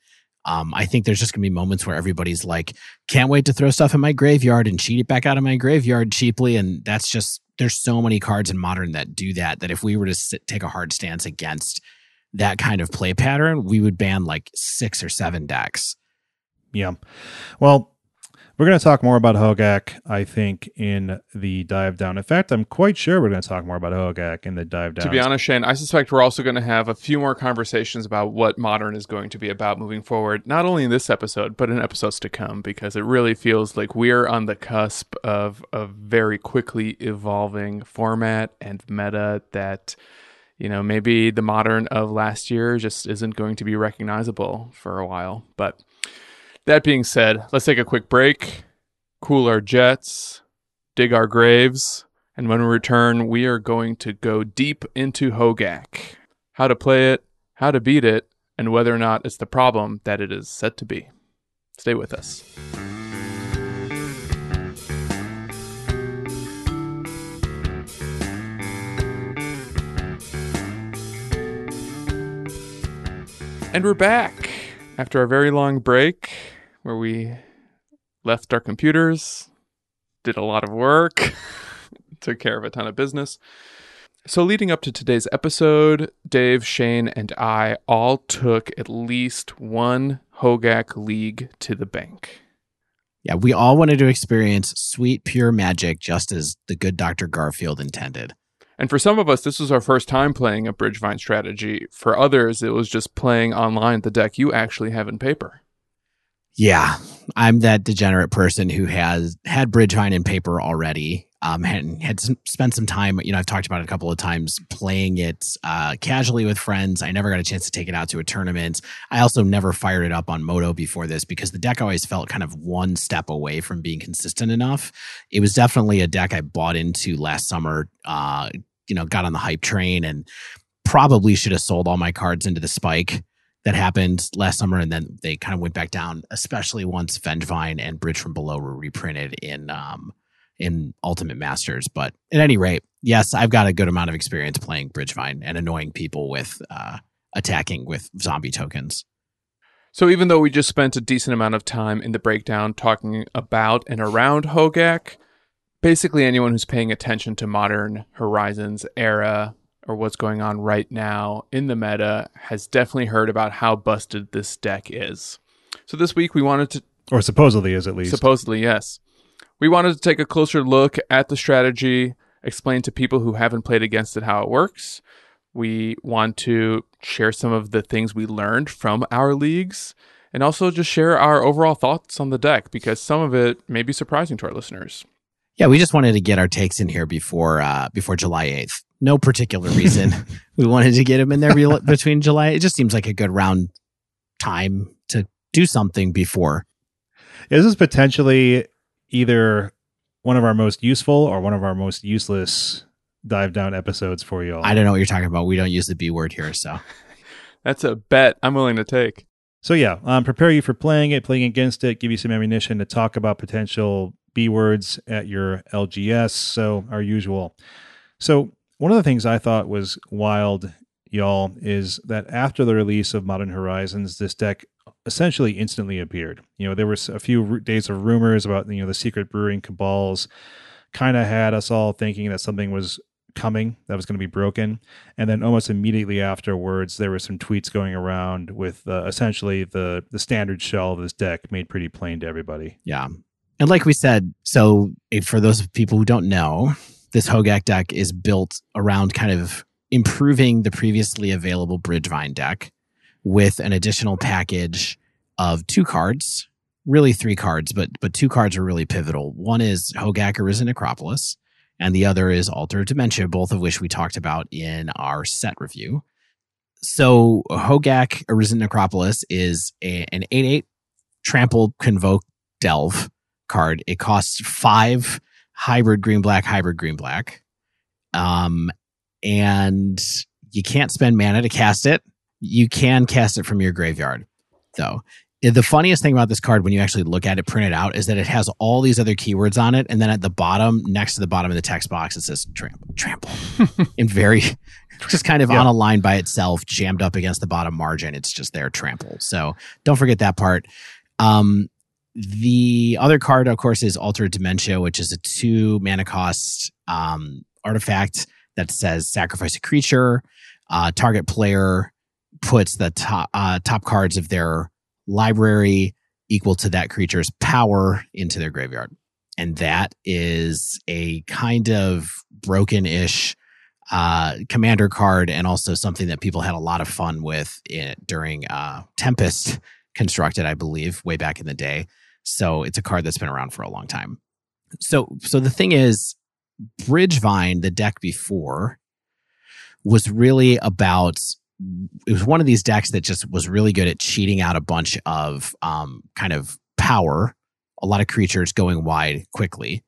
um, I think there's just gonna be moments where everybody's like, can't wait to throw stuff in my graveyard and cheat it back out of my graveyard cheaply. And that's just, there's so many cards in modern that do that, that if we were to sit, take a hard stance against that kind of play pattern, we would ban like six or seven decks. Yeah. Well, we're going to talk more about Hogaak, I think, in the dive down. In fact, I'm quite sure we're going to talk more about Hogaak in the dive down. To be honest, Shane, I suspect we're also going to have a few more conversations about what modern is going to be about moving forward, not only in this episode, but in episodes to come, because it really feels like we're on the cusp of a very quickly evolving format and meta that, you know, maybe the modern of last year just isn't going to be recognizable for a while. But that being said, let's take a quick break, cool our jets, dig our graves, and when we return, we are going to go deep into Hogaak. How to play it, how to beat it, and whether or not it's the problem that it is set to be. Stay with us. And we're back after a very long break where we left our computers, did a lot of work, took care of a ton of business. So, leading up to today's episode, Dave, Shane, and I all took at least one Hogaak League to the bank. Yeah, we all wanted to experience sweet, pure magic just as the good Dr. Garfield intended. And for some of us, this was our first time playing a Bridgevine strategy. For others, it was just playing online the deck you actually have in paper. Yeah, I'm that degenerate person who has had Bridgevine in paper already. Um, and had spent some time, you know, I've talked about it a couple of times playing it uh, casually with friends. I never got a chance to take it out to a tournament. I also never fired it up on Modo before this because the deck always felt kind of one step away from being consistent enough. It was definitely a deck I bought into last summer. Uh, you know, got on the hype train and probably should have sold all my cards into the spike that happened last summer, and then they kind of went back down, especially once Vengevine and Bridge from Below were reprinted in um, in Ultimate Masters. But at any rate, yes, I've got a good amount of experience playing Bridgevine and annoying people with uh, attacking with zombie tokens. So even though we just spent a decent amount of time in the breakdown talking about and around Hogaak, basically anyone who's paying attention to modern Horizons era or what's going on right now in the meta has definitely heard about how busted this deck is. So this week we wanted to or supposedly is at least. Supposedly, yes. We wanted to take a closer look at the strategy, explain to people who haven't played against it how it works. We want to share some of the things we learned from our leagues and also just share our overall thoughts on the deck because some of it may be surprising to our listeners. Yeah, we just wanted to get our takes in here before uh, before July eighth. No particular reason. we wanted to get him in there between July. It just seems like a good round time to do something before. This is potentially either one of our most useful or one of our most useless dive down episodes for you all? I don't know what you're talking about. We don't use the B word here, so that's a bet I'm willing to take. So yeah, um, prepare you for playing it, playing against it, give you some ammunition to talk about potential B words at your LGS. So, our usual. So, one of the things I thought was wild, y'all, is that after the release of Modern Horizons, this deck essentially instantly appeared. You know, there was a few days of rumors about, you know, the secret brewing cabals kind of had us all thinking that something was coming that was going to be broken. And then almost immediately afterwards there were some tweets going around with uh, essentially the the standard shell of this deck made pretty plain to everybody. Yeah. And like we said, so for those people who don't know, this Hogaak deck is built around kind of improving the previously available Bridgevine deck with an additional package of two cards, really three cards, but but two cards are really pivotal. One is Hogaak Arisen Necropolis, and the other is Altar Dementia, both of which we talked about in our set review. So Hogaak Arisen Necropolis is a, an 8-8 trample convoke delve card. It costs five hybrid green black, hybrid green black. Um, and you can't spend mana to cast it. You can cast it from your graveyard, though. The funniest thing about this card, when you actually look at it printed out, is that it has all these other keywords on it, and then at the bottom, next to the bottom of the text box, it says trample, trample, in very, just kind of Yeah. on a line by itself, jammed up against the bottom margin. It's just there, trample. So don't forget that part. Um, the other card, of course, is Altar of Dementia, which is a two mana cost um, artifact that says sacrifice a creature. Uh, target player puts the top uh, top cards of their library equal to that creature's power into their graveyard, and that is a kind of broken-ish uh, commander card, and also something that people had a lot of fun with in, during uh, Tempest constructed, I believe, way back in the day. So it's a card that's been around for a long time. So so the thing is, Bridgevine, the deck before, was really about it was one of these decks that just was really good at cheating out a bunch of um, kind of power, a lot of creatures going wide quickly.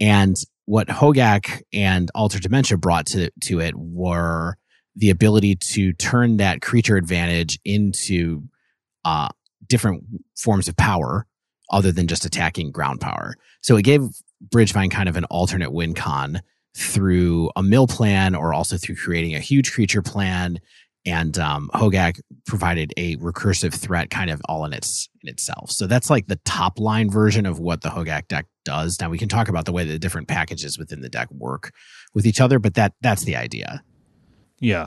And what Hogaak and Altar Dementia brought to, to it were the ability to turn that creature advantage into uh, different forms of power other than just attacking ground power. So it gave Bridgevine kind of an alternate win con through a mill plan or also through creating a huge creature plan. And um, Hogaak provided a recursive threat kind of all in its in itself. So that's like the top line version of what the Hogaak deck does. Now we can talk about the way the different packages within the deck work with each other, but that that's the idea. Yeah.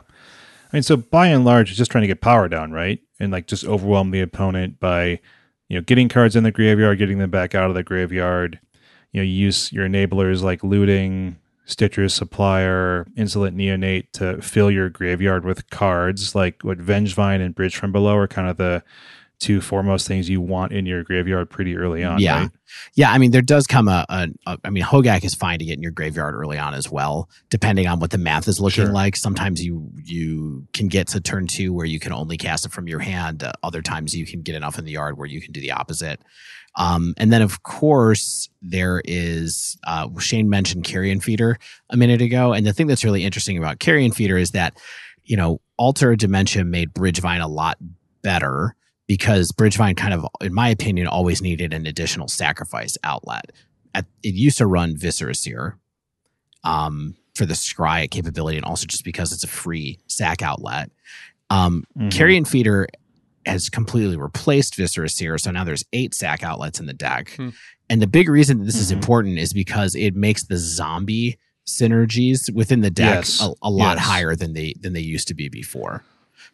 Mean, so by and large, it's just trying to get power down, right? And like just overwhelm the opponent by, you know, getting cards in the graveyard, getting them back out of the graveyard. You know, you use your enablers like looting, Stitcher's Supplier, Insolent Neonate to fill your graveyard with cards. Like what Vengevine and Bridge from Below are kind of the two foremost things you want in your graveyard pretty early on, Yeah. right? Yeah, I mean, there does come a, a, a. I mean, Hogaak is fine to get in your graveyard early on as well, depending on what the math is looking Sure. like. Sometimes you you can get to turn two where you can only cast it from your hand. Uh, other times you can get enough in the yard where you can do the opposite. Um, and then of course there is uh, Shane mentioned Carrion Feeder a minute ago, and the thing that's really interesting about Carrion Feeder is that you know Altar Dementia made Bridgevine a lot better because Bridgevine kind of, in my opinion, always needed an additional sacrifice outlet. At, it used to run Viscera Seer um, for the scry capability, and also just because it's a free sack outlet. Um, Mhm. Carrion Feeder has completely replaced Viscera Seer, so now there's eight sack outlets in the deck. Hmm. And the big reason that this is Mhm. important is because it makes the zombie synergies within the deck Yes. a, a lot Yes. higher than they than they used to be before.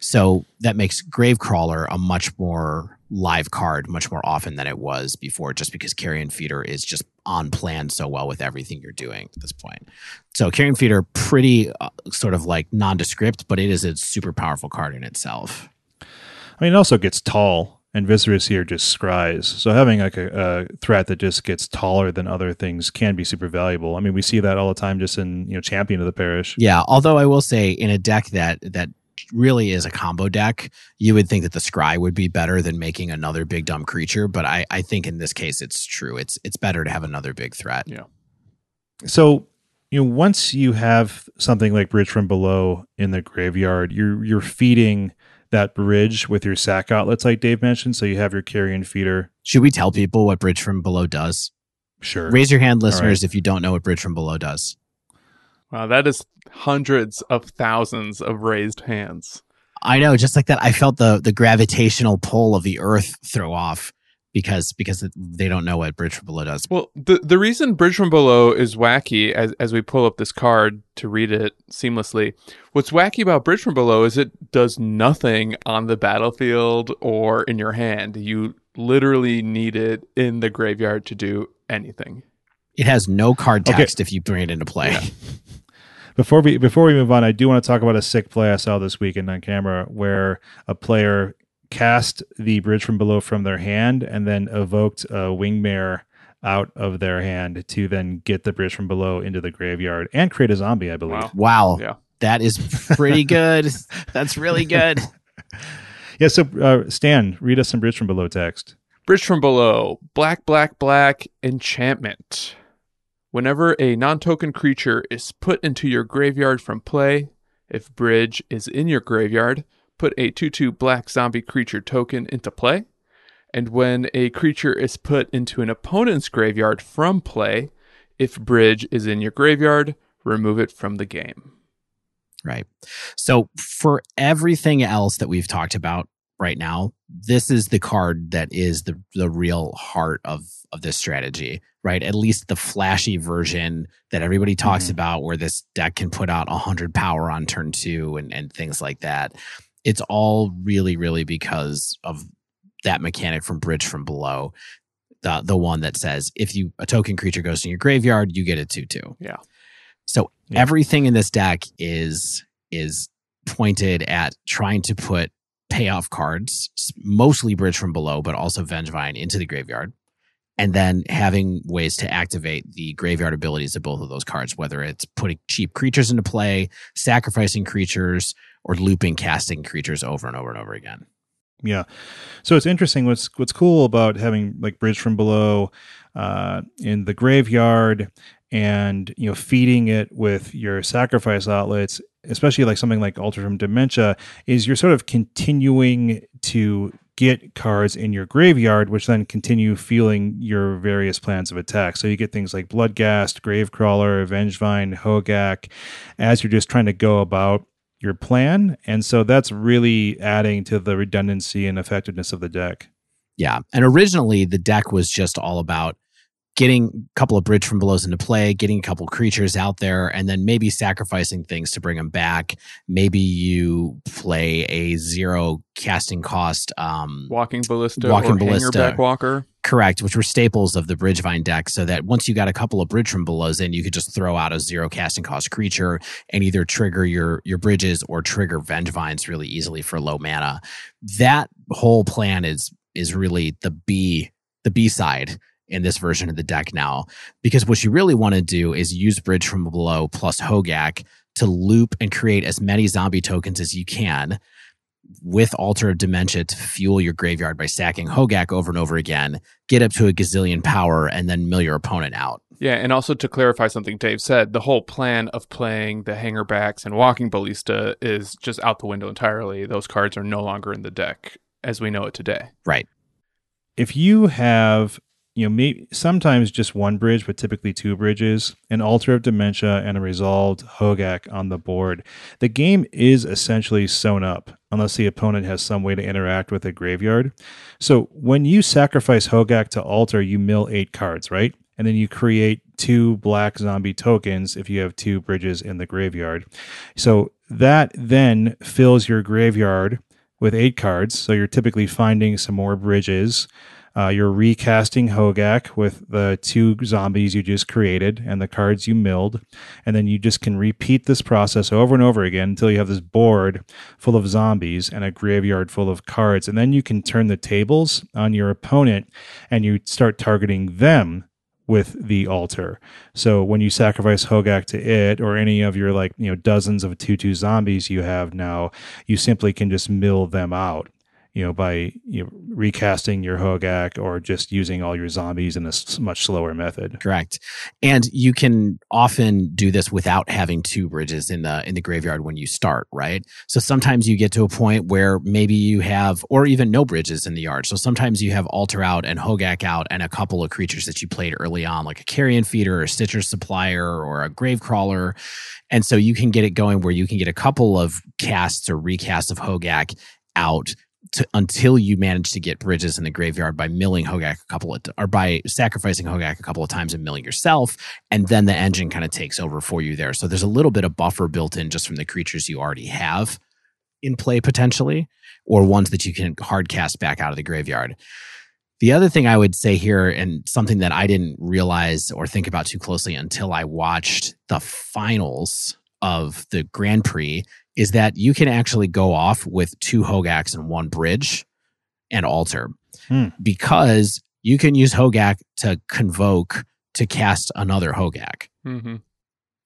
So that makes Gravecrawler a much more live card, much more often than it was before, just because Carrion Feeder is just on plan so well with everything you're doing at this point. So Carrion Feeder, pretty uh, sort of like nondescript, but it is a super powerful card in itself. I mean, it also gets tall, and Viscera Seer just scries. So having like a, a threat that just gets taller than other things can be super valuable. I mean, we see that all the time just in you know Champion of the Parish. Yeah, although I will say in a deck that that really is a combo deck, you would think that the scry would be better than making another big dumb creature, but I, I think in this case it's true. It's it's better to have another big threat. Yeah. So you know, once you have something like Bridge from Below in the graveyard, you're you're feeding that bridge with your sack outlets, like Dave mentioned. So you have your carrion feeder. Should we tell people what Bridge from Below does? Sure. Raise your hand, listeners, if you don't know what Bridge from Below does. Wow, that is hundreds of thousands of raised hands. I know, just like that, I felt the the gravitational pull of the Earth throw off because because they don't know what Bridge from Below does. Well, the the reason Bridge from Below is wacky as as we pull up this card to read it seamlessly. What's wacky about Bridge from Below is it does nothing on the battlefield or in your hand. You literally need it in the graveyard to do anything. It has no card text okay. if you bring it into play. Yeah. Before we before we move on, I do want to talk about a sick play I saw this weekend on camera where a player cast the bridge from below from their hand and then evoked a wingmare out of their hand to then get the bridge from below into the graveyard and create a zombie, I believe. Wow. wow. Yeah. That is pretty good. That's really good. yeah. So, uh, Stan, read us some bridge from below text. Bridge from below. Black, black, black. Enchantment. Whenever a non token creature is put into your graveyard from play, if Bridge is in your graveyard, put a 2 2 black zombie creature token into play. And when a creature is put into an opponent's graveyard from play, if Bridge is in your graveyard, remove it from the game. Right. So for everything else that we've talked about right now, this is the card that is the the real heart of of this strategy, right? At least the flashy version that everybody talks mm-hmm. about where this deck can put out 100 power on turn 2 and and things like that. It's all really really because of that mechanic from Bridge from Below, the the one that says if you a token creature goes in your graveyard, you get a two two. Yeah. So yeah. everything in this deck is is pointed at trying to put payoff cards, mostly Bridge from Below, but also Vengevine into the graveyard. And then having ways to activate the graveyard abilities of both of those cards, whether it's putting cheap creatures into play, sacrificing creatures, or looping casting creatures over and over and over again. Yeah. So it's interesting. What's what's cool about having like Bridge from Below uh, in the graveyard and you know feeding it with your sacrifice outlets, especially like something like Altar from Dementia, is you're sort of continuing to get cards in your graveyard, which then continue fueling your various plans of attack. So you get things like Bloodghast, Gravecrawler, Vengevine, Hogak, as you're just trying to go about your plan. And so that's really adding to the redundancy and effectiveness of the deck. Yeah. And originally the deck was just all about getting a couple of bridge from belows into play, getting a couple creatures out there, and then maybe sacrificing things to bring them back. Maybe you play a zero casting cost um, walking ballista, walking ballista, back walker. Correct, which were staples of the Bridgevine deck, so that once you got a couple of bridge from belows in, you could just throw out a zero casting cost creature and either trigger your your bridges or trigger Vengevines really easily for low mana. That whole plan is is really the B the B side in this version of the deck now. Because what you really want to do is use Bridge from Below plus Hogaak to loop and create as many zombie tokens as you can with Altar of Dementia to fuel your graveyard by sacking Hogaak over and over again, get up to a gazillion power, and then mill your opponent out. Yeah, and also to clarify something Dave said, the whole plan of playing the hangarbacks and walking ballista is just out the window entirely. Those cards are no longer in the deck as we know it today. Right. If you have you know, maybe sometimes just one bridge, but typically two bridges, an altar of dementia, and a resolved Hogaak on the board. The game is essentially sewn up unless the opponent has some way to interact with a graveyard. So when you sacrifice Hogaak to altar, you mill eight cards, right? And then you create two black zombie tokens if you have two bridges in the graveyard. So that then fills your graveyard with eight cards. So you're typically finding some more bridges. Uh, you're recasting Hogaak with the two zombies you just created and the cards you milled. And then you just can repeat this process over and over again until you have this board full of zombies and a graveyard full of cards. And then you can turn the tables on your opponent and you start targeting them with the altar. So when you sacrifice Hogaak to it or any of your like, you know, dozens of 2 2 zombies you have now, you simply can just mill them out you know, by you know, recasting your Hogaak or just using all your zombies in a much slower method. Correct. And you can often do this without having two bridges in the in the graveyard when you start, right? So sometimes you get to a point where maybe you have or even no bridges in the yard. So sometimes you have altar out and Hogaak out and a couple of creatures that you played early on like a carrion feeder or a stitcher supplier or a grave crawler. And so you can get it going where you can get a couple of casts or recasts of Hogak out until you manage to get bridges in the graveyard by milling Hogaak a couple of or by sacrificing Hogaak a couple of times and milling yourself, and then the engine kind of takes over for you there. So there's a little bit of buffer built in just from the creatures you already have in play potentially, or ones that you can hard cast back out of the graveyard. The other thing I would say here, and something that I didn't realize or think about too closely until I watched the finals of the Grand Prix, is that you can actually go off with two Hogaaks and one bridge and altar Hmm. because you can use Hogaak to convoke to cast another Hogaak hmm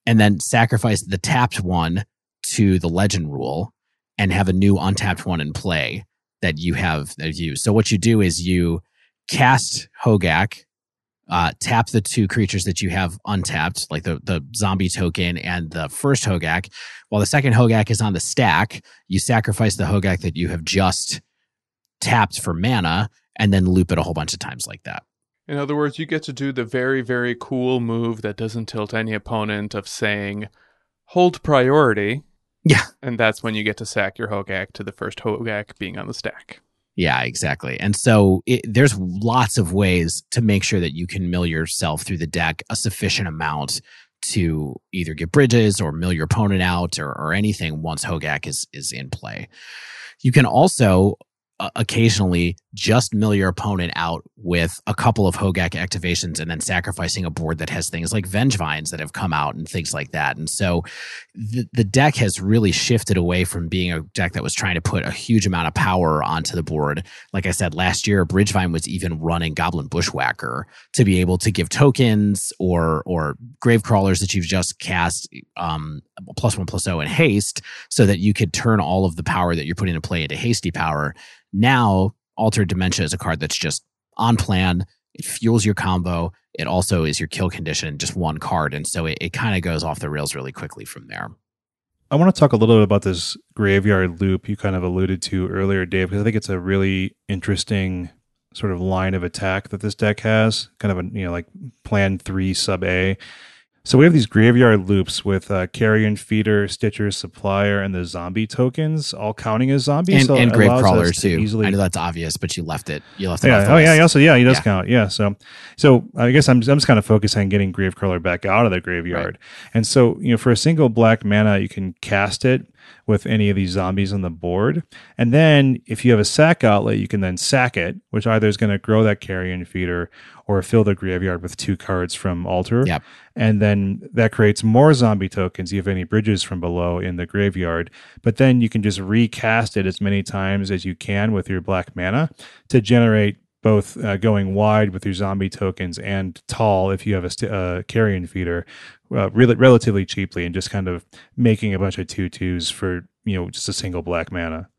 and then sacrifice the tapped one to the legend rule and have a new untapped one in play that you have that you. So what you do is you cast Hogaak, uh, tap the two creatures that you have untapped, like the the zombie token and the first Hogaak. While the second Hogaak is on the stack, you sacrifice the Hogaak that you have just tapped for mana, and then loop it a whole bunch of times like that. In other words, you get to do the very, very cool move that doesn't tilt any opponent of saying, hold priority. Yeah. And that's when you get to sack your Hogaak to the first Hogaak being on the stack. Yeah, exactly. And so it, there's lots of ways to make sure that you can mill yourself through the deck a sufficient amount to either get bridges or mill your opponent out or, or anything once Hogaak is is in play. You can also uh, occasionally just mill your opponent out with a couple of Hogaak activations and then sacrificing a board that has things like Vengevines that have come out and things like that. And so the, the deck has really shifted away from being a deck that was trying to put a huge amount of power onto the board. Like I said, last year, Bridgevine was even running Goblin Bushwhacker to be able to give tokens or or grave crawlers that you've just cast um, plus one plus zero in haste so that you could turn all of the power that you're putting into play into hasty power. Now, Altar of Dementia is a card that's just on plan. It fuels your combo. It also is your kill condition, just one card. And so it, it kind of goes off the rails really quickly from there. I want to talk a little bit about this graveyard loop you kind of alluded to earlier, Dave, because I think it's a really interesting sort of line of attack that this deck has, kind of a you know like plan three sub A. So we have these graveyard loops with uh, carrion feeder, Stitcher, supplier, and the zombie tokens all counting as zombies. And, so and Grave Crawler to too. Easily I know that's obvious, but you left it. You left it. yeah. Oh, yeah. Also, yeah, he does Yeah. count. Yeah. So, so I guess I'm, I'm just kind of focusing on getting Gravecrawler back out of the graveyard. And so, you know, for a single black mana, you can cast it with any of these zombies on the board. And then if you have a sack outlet, you can then sack it, which either is going to grow that carrion feeder or fill the graveyard with two cards from altar. Yep. And then that creates more zombie tokens. You have any bridges from below in the graveyard. But then you can just recast it as many times as you can with your black mana to generate both uh, going wide with your zombie tokens and tall if you have a st- uh, carrion feeder uh, really relatively cheaply and just kind of making a bunch of two twos for you know just a single black mana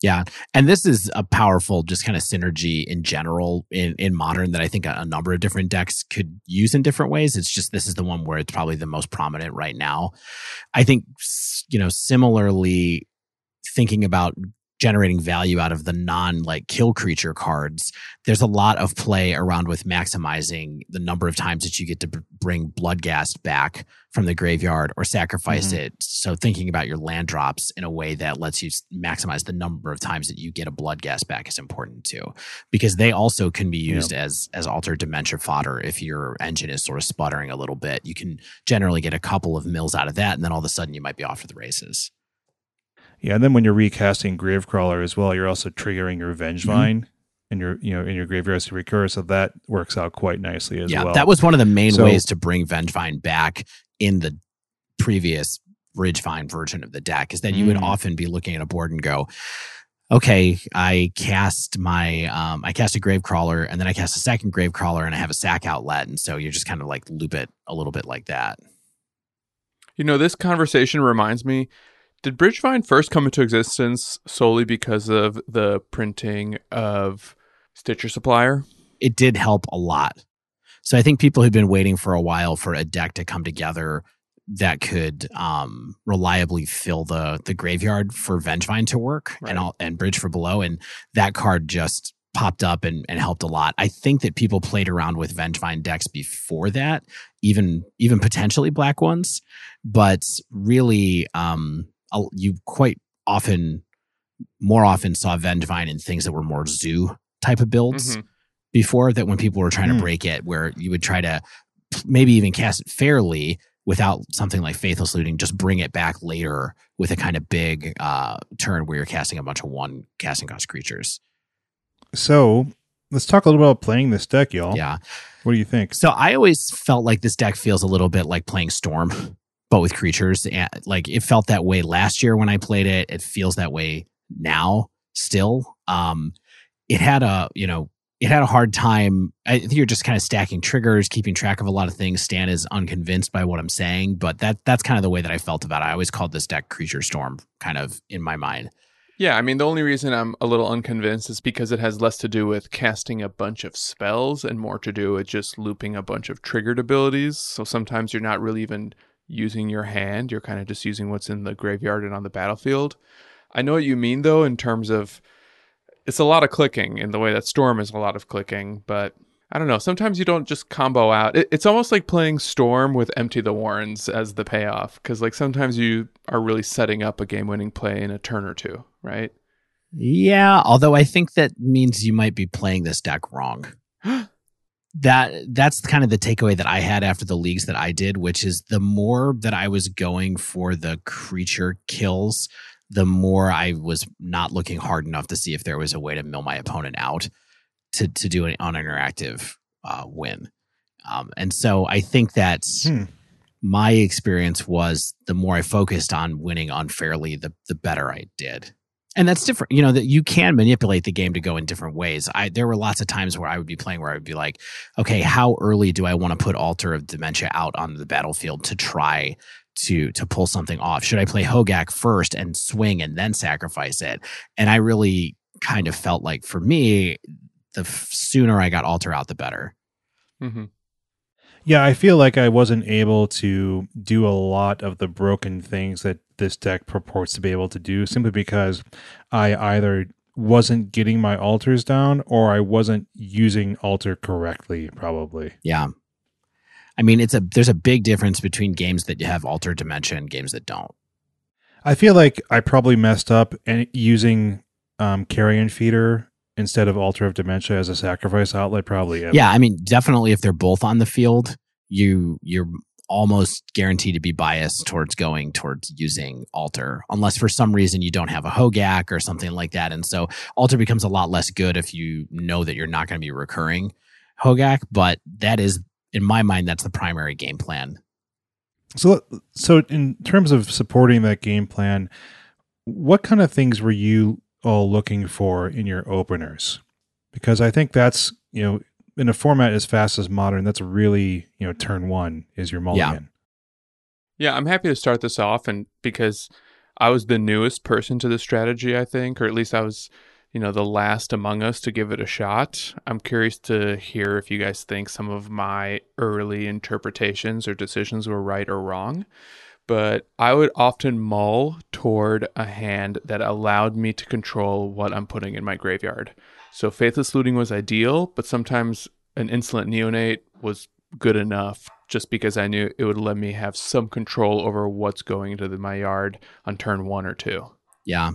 Yeah. And this is a powerful just kind of synergy in general in, in modern that I think a, a number of different decks could use in different ways. It's just this is the one where it's probably the most prominent right now. I think, you know, similarly thinking about generating value out of the non like kill creature cards, there's a lot of play around with maximizing the number of times that you get to b- bring Bloodghast back from the graveyard or sacrifice Mhm. it. So thinking about your land drops in a way that lets you maximize the number of times that you get a Bloodghast back is important too, because they also can be used as as altar of dementia fodder. If your engine is sort of sputtering a little bit, you can generally get a couple of mills out of that, and then all of a sudden you might be off to the races. Yeah and then when you're recasting gravecrawler as well you're also triggering your vengevine in your you know in your graveyard to recur so that works out quite nicely as yeah, well that was one of the main So- ways to bring Vengevine back in the previous Bridgevine version of the deck is that you would Mm. often be looking at a board and go, okay, I cast my, um, I cast a Gravecrawler and then I cast a second Gravecrawler and I have a sack outlet. And so you're just kind of like loop it a little bit like that. You know, this conversation reminds me did Bridgevine first come into existence solely because of the printing of Stitcher Supplier? It did help a lot. So I think people have been waiting for a while for a deck to come together that could um, reliably fill the the graveyard for Vengevine to work Right. and all, and Bridge for Below, and that card just popped up and, and helped a lot. I think that people played around with Vengevine decks before that, even even potentially black ones, but really, um, you quite often, more often saw Vengevine in things that were more zoo type of builds Mhm. before that when people were trying Hmm. to break it where you would try to maybe even cast it fairly without something like faithless looting just bring it back later with a kind of big uh turn where you're casting a bunch of one casting cost creatures So let's talk a little bit about playing this deck, y'all. Yeah. What do you think? So I always felt like this deck feels a little bit like playing Storm, with creatures. And like it felt that way last year when I played it. It feels that way now still. Um, it had a, you know, it had a hard time. I think you're just kind of stacking triggers, keeping track of a lot of things. Stan is unconvinced by what I'm saying, but that that's kind of the way that I felt about it. I always called this deck Creature Storm, kind of in my mind. Yeah, I mean, the only reason I'm a little unconvinced is because it has less to do with casting a bunch of spells and more to do with just looping a bunch of triggered abilities. So sometimes you're not really even using your hand, you're kind of just using what's in the graveyard and on the battlefield. I know what you mean, though, in terms of it's a lot of clicking in the way that Storm is a lot of clicking, but I don't know. Sometimes you don't just combo out. It, it's almost like playing Storm with Empty the Warrens as the payoff, because like sometimes you are really setting up a game-winning play in a turn or two, right? Yeah, although I think that means you might be playing this deck wrong. that that's kind of the takeaway that I had after the leagues that I did, which is the more that I was going for the creature kills, the more I was not looking hard enough to see if there was a way to mill my opponent out to to do an uninteractive uh, win. Um, and so I think that Hmm. my experience was the more I focused on winning unfairly, the the better I did. And that's different, you know, that you can manipulate the game to go in different ways. I there were lots of times where I would be playing where I would be like, okay, how early do I want to put Altar of Dementia out on the battlefield to try to to pull something off? Should I play Hogaak first and swing and then sacrifice it? And I really kind of felt like for me, the f- sooner I got Altar out, the better. Mm-hmm. Yeah, I feel like I wasn't able to do a lot of the broken things that this deck purports to be able to do simply because I either wasn't getting my altars down or I wasn't using altar correctly, probably. Yeah. I mean, it's a there's a big difference between games that have Altar Dementia and games that don't. I feel like I probably messed up and using um, carrion feeder instead of altar of dementia as a sacrifice outlet. Probably, Yeah, I mean, definitely if they're both on the field, you you're almost guaranteed to be biased towards going towards using Altar, unless for some reason you don't have a hogaak or something like that and so Altar becomes a lot less good if you know that you're not going to be recurring hogaak but that is in my mind that's the primary game plan So, so in terms of supporting that game plan, what kind of things were you all looking for in your openers? Because I think that's you know in a format as fast as modern, that's really you know turn one is your mulligan. Yeah, yeah, I'm happy to start this off, and because I was the newest person to the strategy, I think, or at least I was, you know, the last among us to give it a shot. I'm curious to hear if you guys think some of my early interpretations or decisions were right or wrong. But I would often mull toward a hand that allowed me to control what I'm putting in my graveyard. So Faithless Looting was ideal, but sometimes an Insolent Neonate was good enough just because I knew it would let me have some control over what's going into the, my yard on turn one or two. yeah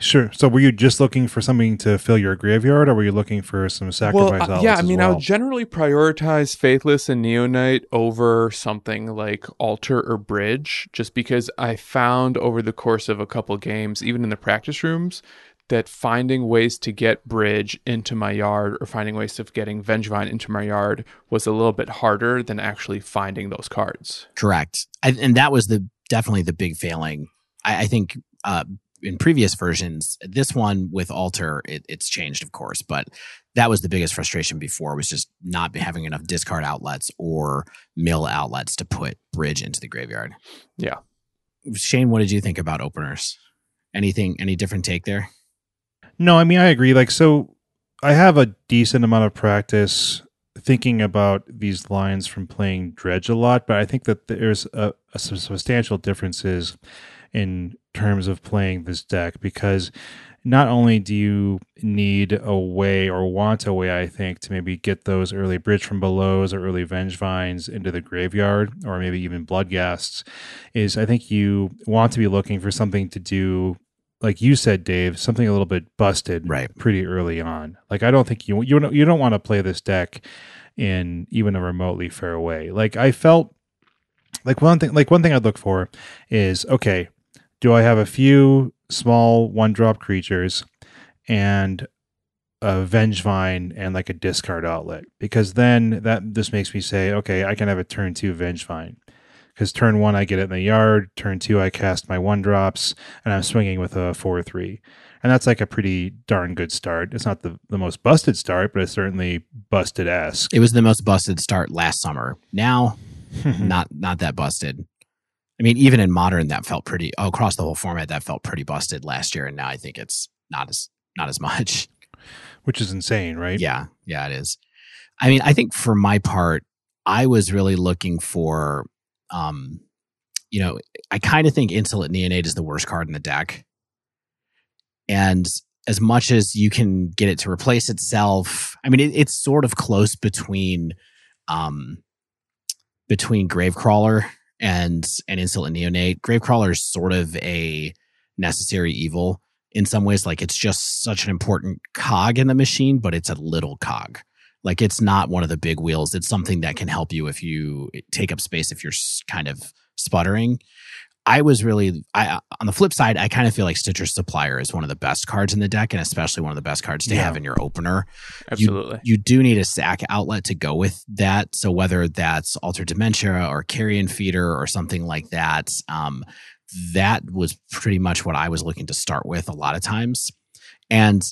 Sure. So, were you just looking for something to fill your graveyard, or were you looking for some sacrifice Well, uh, outlets? yeah, I as mean, I well? would generally prioritize Faithless and Neonate over something like Altar or Bridge, just because I found over the course of a couple games, even in the practice rooms, that finding ways to get Bridge into my yard or finding ways of getting Vengevine into my yard was a little bit harder than actually finding those cards. correct. I, and that was the definitely the big failing. I, I think uh in previous versions this one with Altar, it, it's changed of course but that was the biggest frustration before was just not having enough discard outlets or mill outlets to put bridge into the graveyard. Yeah. shane what did you think about openers? Anything any different take there No, I mean I agree. Like so I have a decent amount of practice thinking about these lines from playing dredge a lot, but I think that there's a, a substantial differences in terms of playing this deck because not only do you need a way or want a way, I think, to maybe get those early bridge from belows or early vengevines into the graveyard or maybe even bloodghasts, is I think you want to be looking for something to do like you said, Dave, something a little bit busted Right. pretty early on. Like I don't think you you don't, you don't want to play this deck in even a remotely fair way. Like I felt like one thing like one thing I'd look for is okay, do I have a few small one drop creatures and a Vengevine and like a discard outlet because then that this makes me say, okay, I can have a turn two Vengevine. Because turn one, I get it in the yard. Turn two, I cast my one drops, and I'm swinging with a four three, and that's like a pretty darn good start. It's not the, the most busted start, but it's certainly busted esque. It was the most busted start last summer. Now, not not that busted. I mean, even in modern, that felt pretty oh, across the whole format. That felt pretty busted last year, and now I think it's not as not as much. Which is insane, right? Yeah, yeah, it is. I mean, I think for my part, I was really looking for, um, you know, I kind of think Insolent Neonate is the worst card in the deck, and as much as you can get it to replace itself, I mean, it, it's sort of close between, um, between Gravecrawler and and Insolent Neonate. Gravecrawler is sort of a necessary evil in some ways. Like it's just such an important cog in the machine, but it's a little cog. Like it's not one of the big wheels. It's something that can help you if you take up space if you're kind of sputtering. I was really I on the flip side, I kind of feel like Stitcher Supplier is one of the best cards in the deck, and especially one of the best cards to Yeah. have in your opener. Absolutely. You, you do need a sack outlet to go with that. So whether that's Altar of Dementia or Carrion Feeder or something like that, um, that was pretty much what I was looking to start with a lot of times. And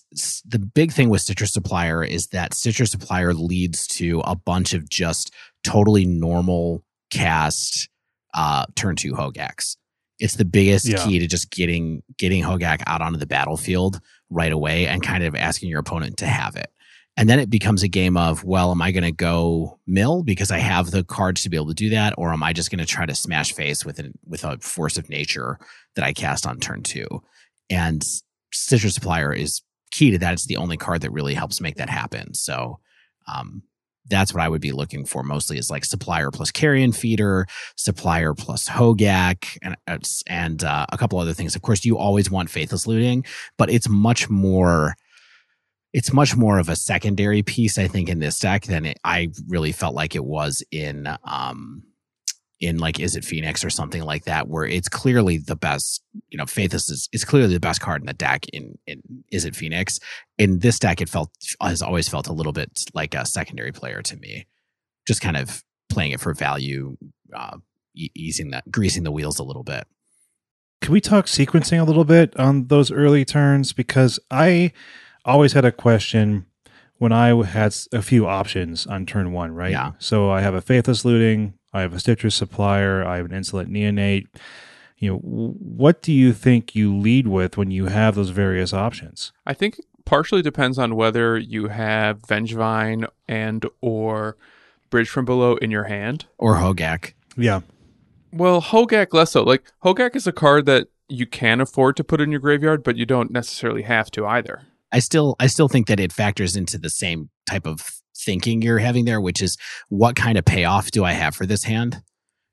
the big thing with Stitcher Supplier is that Stitcher Supplier leads to a bunch of just totally normal cast uh, turn two Hogaaks. It's the biggest Yeah. key to just getting getting Hogaak out onto the battlefield right away and kind of asking your opponent to have it. And then it becomes a game of, well, am I going to go mill because I have the cards to be able to do that, or am I just going to try to smash face with an with a force of nature that I cast on turn two? And Stitcher Supplier is key to that. It's the only card that really helps make that happen. So um, that's what I would be looking for mostly is like Supplier plus Carrion Feeder, Supplier plus Hogaak, and and uh, a couple other things. Of course, you always want Faithless Looting, but it's much more it's much more of a secondary piece, I think, in this deck than it, I really felt like it was in um in like Izzet Phoenix or something like that, where it's clearly the best. You know, Faithless is it's clearly the best card in the deck. In in Izzet Phoenix? In this deck, it felt has always felt a little bit like a secondary player to me, just kind of playing it for value, uh, easing that greasing the wheels a little bit. Can we talk sequencing a little bit on those early turns? Because I always had a question when I had a few options on turn one, right? Yeah. So I have a Faithless Looting, I have a Stitcher Supplier, I have an Insolent Neonate. You know, what do you think you lead with when you have those various options? I think partially depends on whether you have Vengevine and or Bridge from Below in your hand. Or Hogaak. Yeah. Well, Hogaak less so. Like Hogaak is a card that you can afford to put in your graveyard, but you don't necessarily have to either. I still I still think that it factors into the same type of thinking you're having there, which is what kind of payoff do I have for this hand?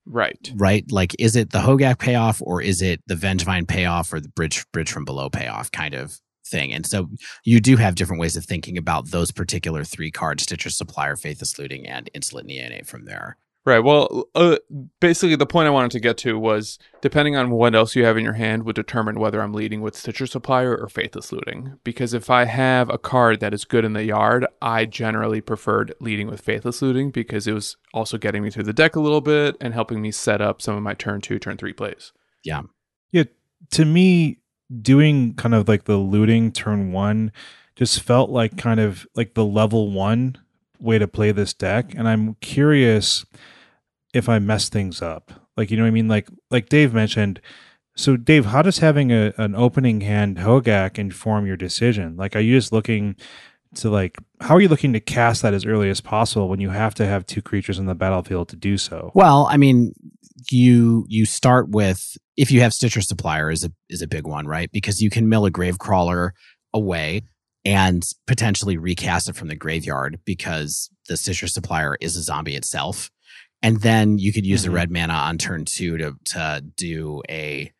Right. Right? Like is it the Hogaak payoff or is it the Vengevine payoff or the bridge bridge from below payoff kind of thing? And so you do have different ways of thinking about those particular three cards, Stitcher Supplier, Faithless Looting, and Insolent Neonate from there. Right. Well, uh, basically, the point I wanted to get to was depending on what else you have in your hand would determine whether I'm leading with Stitcher Supplier or Faithless Looting. Because if I have a card that is good in the yard, I generally preferred leading with Faithless Looting because it was also getting me through the deck a little bit and helping me set up some of my turn two, turn three plays. Yeah. Yeah. To me, doing kind of like the looting turn one just felt like kind of like the level one way to play this deck. And I'm curious if I mess things up. Like, you know what I mean? Like, like Dave mentioned. So, Dave, how does having a, an opening hand Hogaak inform your decision? Like, are you just looking to like, how are you looking to cast that as early as possible when you have to have two creatures on the battlefield to do so? Well, I mean, you you start with if you have Stitcher Supplier is a is a big one, right? Because you can mill a Gravecrawler away and potentially recast it from the graveyard because the Stitcher Supplier is a zombie itself. And then you could use Mhm. the red mana on turn two to to do a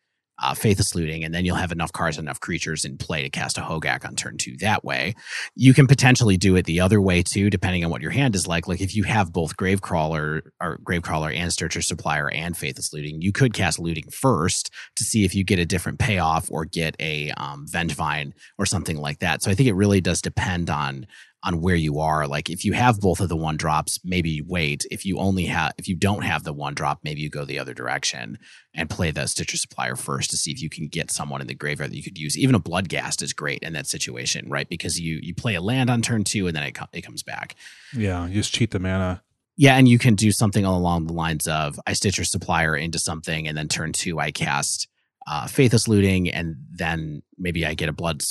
uh, Faithless Looting, and then you'll have enough cards, enough creatures in play to cast a Hogaak on turn two that way. You can potentially do it the other way too, depending on what your hand is like. Like if you have both Gravecrawler or Gravecrawler and Stitcher Supplier and Faithless Looting, you could cast Looting first to see if you get a different payoff or get a um, Vengevine or something like that. So I think it really does depend on on where you are. Like if you have both of the one drops, maybe wait. If you only have, if you don't have the one drop, maybe you go the other direction and play the Stitcher Supplier first to see if you can get someone in the graveyard that you could use. Even a blood Bloodghast is great in that situation, right? Because you you play a land on turn two and then it it comes back. Yeah, you just cheat the mana. Yeah, and you can do something along the lines of I Stitcher Supplier into something, and then turn two I cast uh, Faithless Looting, and then maybe I get a Blood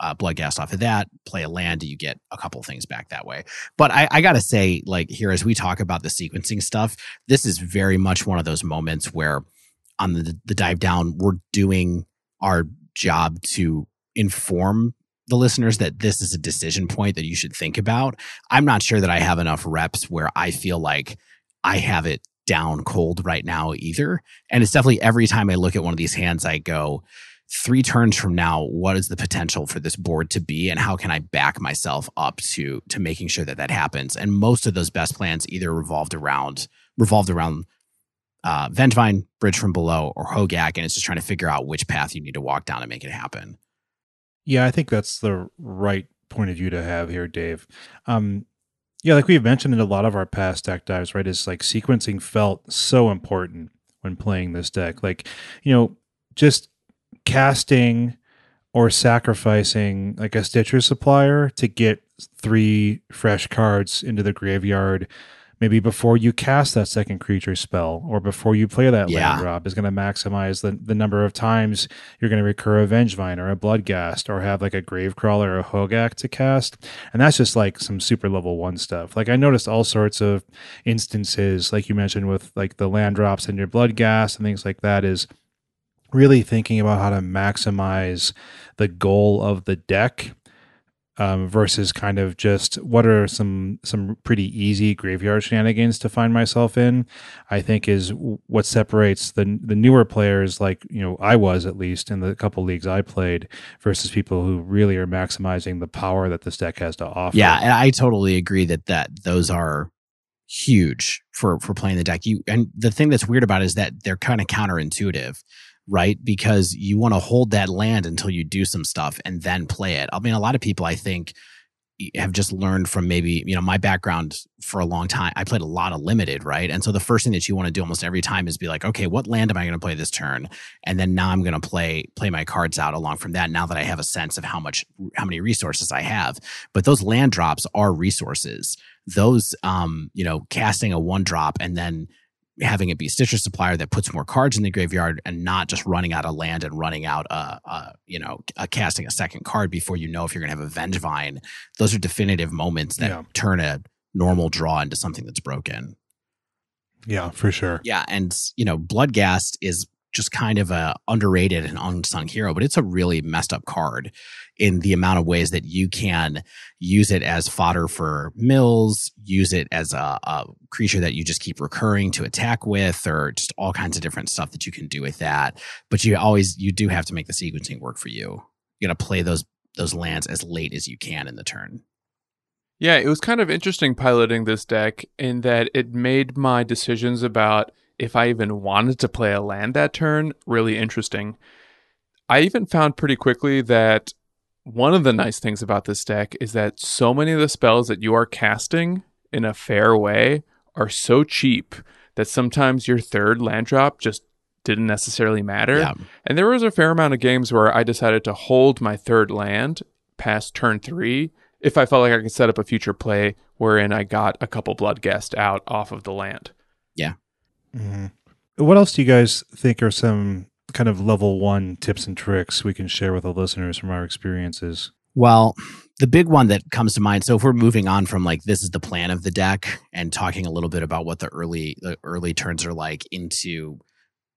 uh, gas off of that, play a land, you get a couple things back that way. But I, I got to say, like, here, as we talk about the sequencing stuff, this is very much one of those moments where on the, the dive down, we're doing our job to inform the listeners that this is a decision point that you should think about. I'm not sure that I have enough reps where I feel like I have it down cold right now either. And it's definitely every time I look at one of these hands, I go, three turns from now, what is the potential for this board to be, and how can I back myself up to to making sure that that happens? And most of those best plans either revolved around revolved around uh, Vengevine, Bridge from Below, or Hogaak, and it's just trying to figure out which path you need to walk down to make it happen. Yeah, I think that's the right point of view to have here, Dave. Um, yeah, like we've mentioned in a lot of our past deck dives, right? Is like sequencing felt so important when playing this deck. Like, you know, just casting or sacrificing like a Stitcher supplier to get three fresh cards into the graveyard maybe before you cast that second creature spell or before you play that yeah. land drop is going to maximize the, the number of times you're going to recur a Vengevine or a Bloodghast or have like a Gravecrawler or a Hogaak to cast. And that's just like some super level one stuff. Like I noticed all sorts of instances, like you mentioned with like the land drops and your Bloodghast and things like that is really thinking about how to maximize the goal of the deck um, versus kind of just what are some some pretty easy graveyard shenanigans to find myself in. I think is what separates the the newer players, like you know I was at least in the couple leagues I played, versus people who really are maximizing the power that this deck has to offer. Yeah, and I totally agree that that those are huge for for playing the deck. You and the thing that's weird about it is that they're kind of counterintuitive right? Because you want to hold that land until you do some stuff and then play it. I mean, a lot of people, I think, have just learned from maybe, you know, my background for a long time. I played a lot of limited, right? And so the first thing that you want to do almost every time is be like, okay, what land am I going to play this turn? And then now I'm going to play play my cards out along from that now that I have a sense of how much how many resources I have. But those land drops are resources. Those um, you know, casting a one drop and then having it be Stitcher supplier that puts more cards in the graveyard and not just running out of land and running out uh, uh you know uh, casting a second card before you know if you're going to have a Vengevine. Those are definitive moments that yeah. turn a normal draw into something that's broken. Yeah, for sure. Yeah, and you know, Bloodghast is just kind of a underrated and unsung hero, but it's a really messed up card in the amount of ways that you can use it as fodder for mills, use it as a, a creature that you just keep recurring to attack with, or just all kinds of different stuff that you can do with that. But you always you do have to make the sequencing work for you. You got to play those those lands as late as you can in the turn. Yeah, it was kind of interesting piloting this deck in that it made my decisions about if I even wanted to play a land that turn really interesting. I even found pretty quickly that one of the nice things about this deck is that so many of the spells that you are casting in a fair way are so cheap that sometimes your third land drop just didn't necessarily matter. Yeah. And there was a fair amount of games where I decided to hold my third land past turn three if I felt like I could set up a future play wherein I got a couple Bloodghast out off of the land. Yeah. Mm-hmm. What else do you guys think are some kind of level one tips and tricks we can share with the listeners from our experiences? Well, the big one that comes to mind. So if we're moving on from like this is the plan of the deck and talking a little bit about what the early the early turns are like into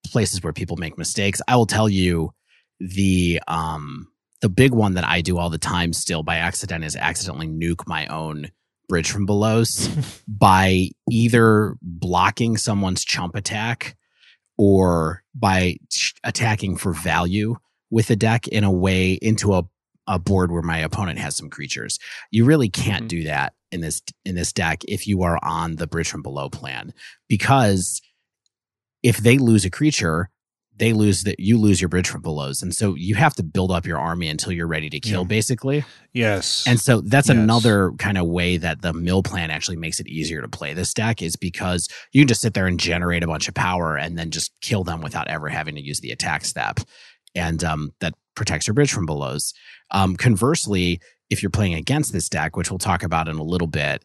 places where people make mistakes, I will tell you the um the big one that I do all the time still by accident is accidentally nuke my own bridge from below by either blocking someone's chump attack or by attacking for value with a deck in a way into a, a board where my opponent has some creatures. You really can't Mhm. do that in this in this deck if you are on the bridge from below plan because if they lose a creature, they lose that you lose your bridge from belows, and so you have to build up your army until you're ready to kill, Yeah. basically. Yes. And so that's Yes. another kind of way that the mill plan actually makes it easier to play this deck is because you can just sit there and generate a bunch of power and then just kill them without ever having to use the attack step. And um, that protects your bridge from belows. Um, conversely, if you're playing against this deck, which we'll talk about in a little bit,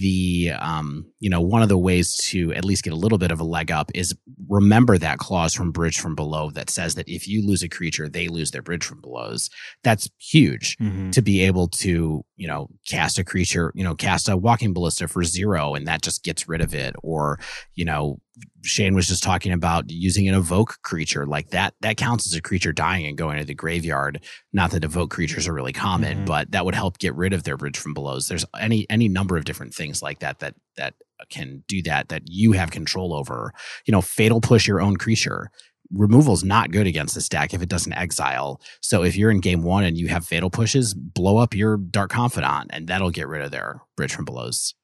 the um, you know one of the ways to at least get a little bit of a leg up is remember that clause from bridge from below that says that if you lose a creature, they lose their bridge from belows. That's huge Mhm. to be able to, you know, cast a creature, you know, cast a walking ballista for zero and that just gets rid of it. Or, you know, Shane was just talking about using an evoke creature like that. That counts as a creature dying and going to the graveyard. Not that evoke creatures are really common, Mhm. but that would help get rid of their bridge from belows. There's any any number of different things like that that that can do that that you have control over. You know, fatal push your own creature Removal is not good against this deck if it doesn't exile. So if you're in game one and you have fatal pushes, blow up your Dark Confidant, and that'll get rid of their bridge from belows.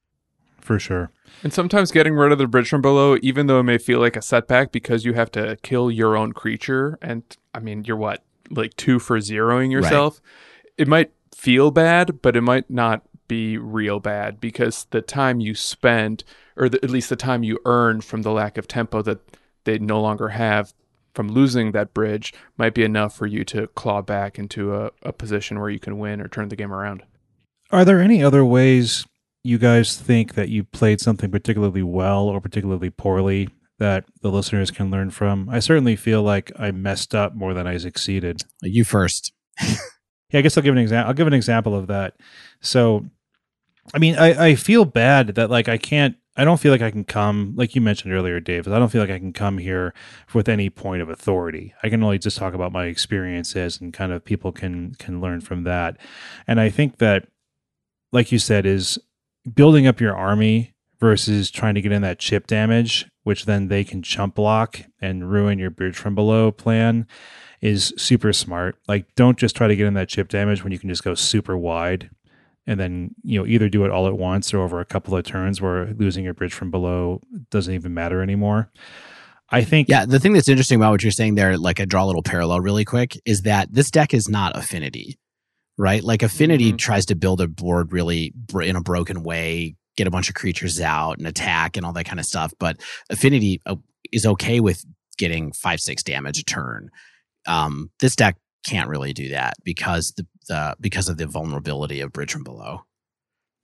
For sure. And sometimes getting rid of the bridge from below, even though it may feel like a setback because you have to kill your own creature, and I mean, you're what, like two for zeroing yourself? It might feel bad, but it might not be real bad because the time you spend, or the, at least the time you earn from the lack of tempo that they no longer have from losing that bridge, might be enough for you to claw back into a, a position where you can win or turn the game around. Are there any other ways you guys think that you played something particularly well or particularly poorly that the listeners can learn from? I certainly feel like I messed up more than I succeeded. You first. Yeah, I guess I'll give an example. I'll give an example of that. So, I mean, I, I feel bad that like I can't. I don't feel like I can come, like you mentioned earlier, Dave. I don't feel like I can come here with any point of authority. I can only just talk about my experiences and kind of people can can learn from that. And I think that, like you said, is building up your army versus trying to get in that chip damage, which then they can chump block and ruin your bridge from below plan is super smart. Like, don't just try to get in that chip damage when you can just go super wide and then, you know, either do it all at once or over a couple of turns where losing your bridge from below doesn't even matter anymore. I think, Yeah, the thing that's interesting about what you're saying there, like I draw a little parallel really quick, is that this deck is not affinity, right? Like affinity Mhm. tries to build a board really br- in a broken way, get a bunch of creatures out and attack and all that kind of stuff. But affinity uh, is okay with getting five, six damage a turn. Um, this deck can't really do that because the, the because of the vulnerability of bridge from below.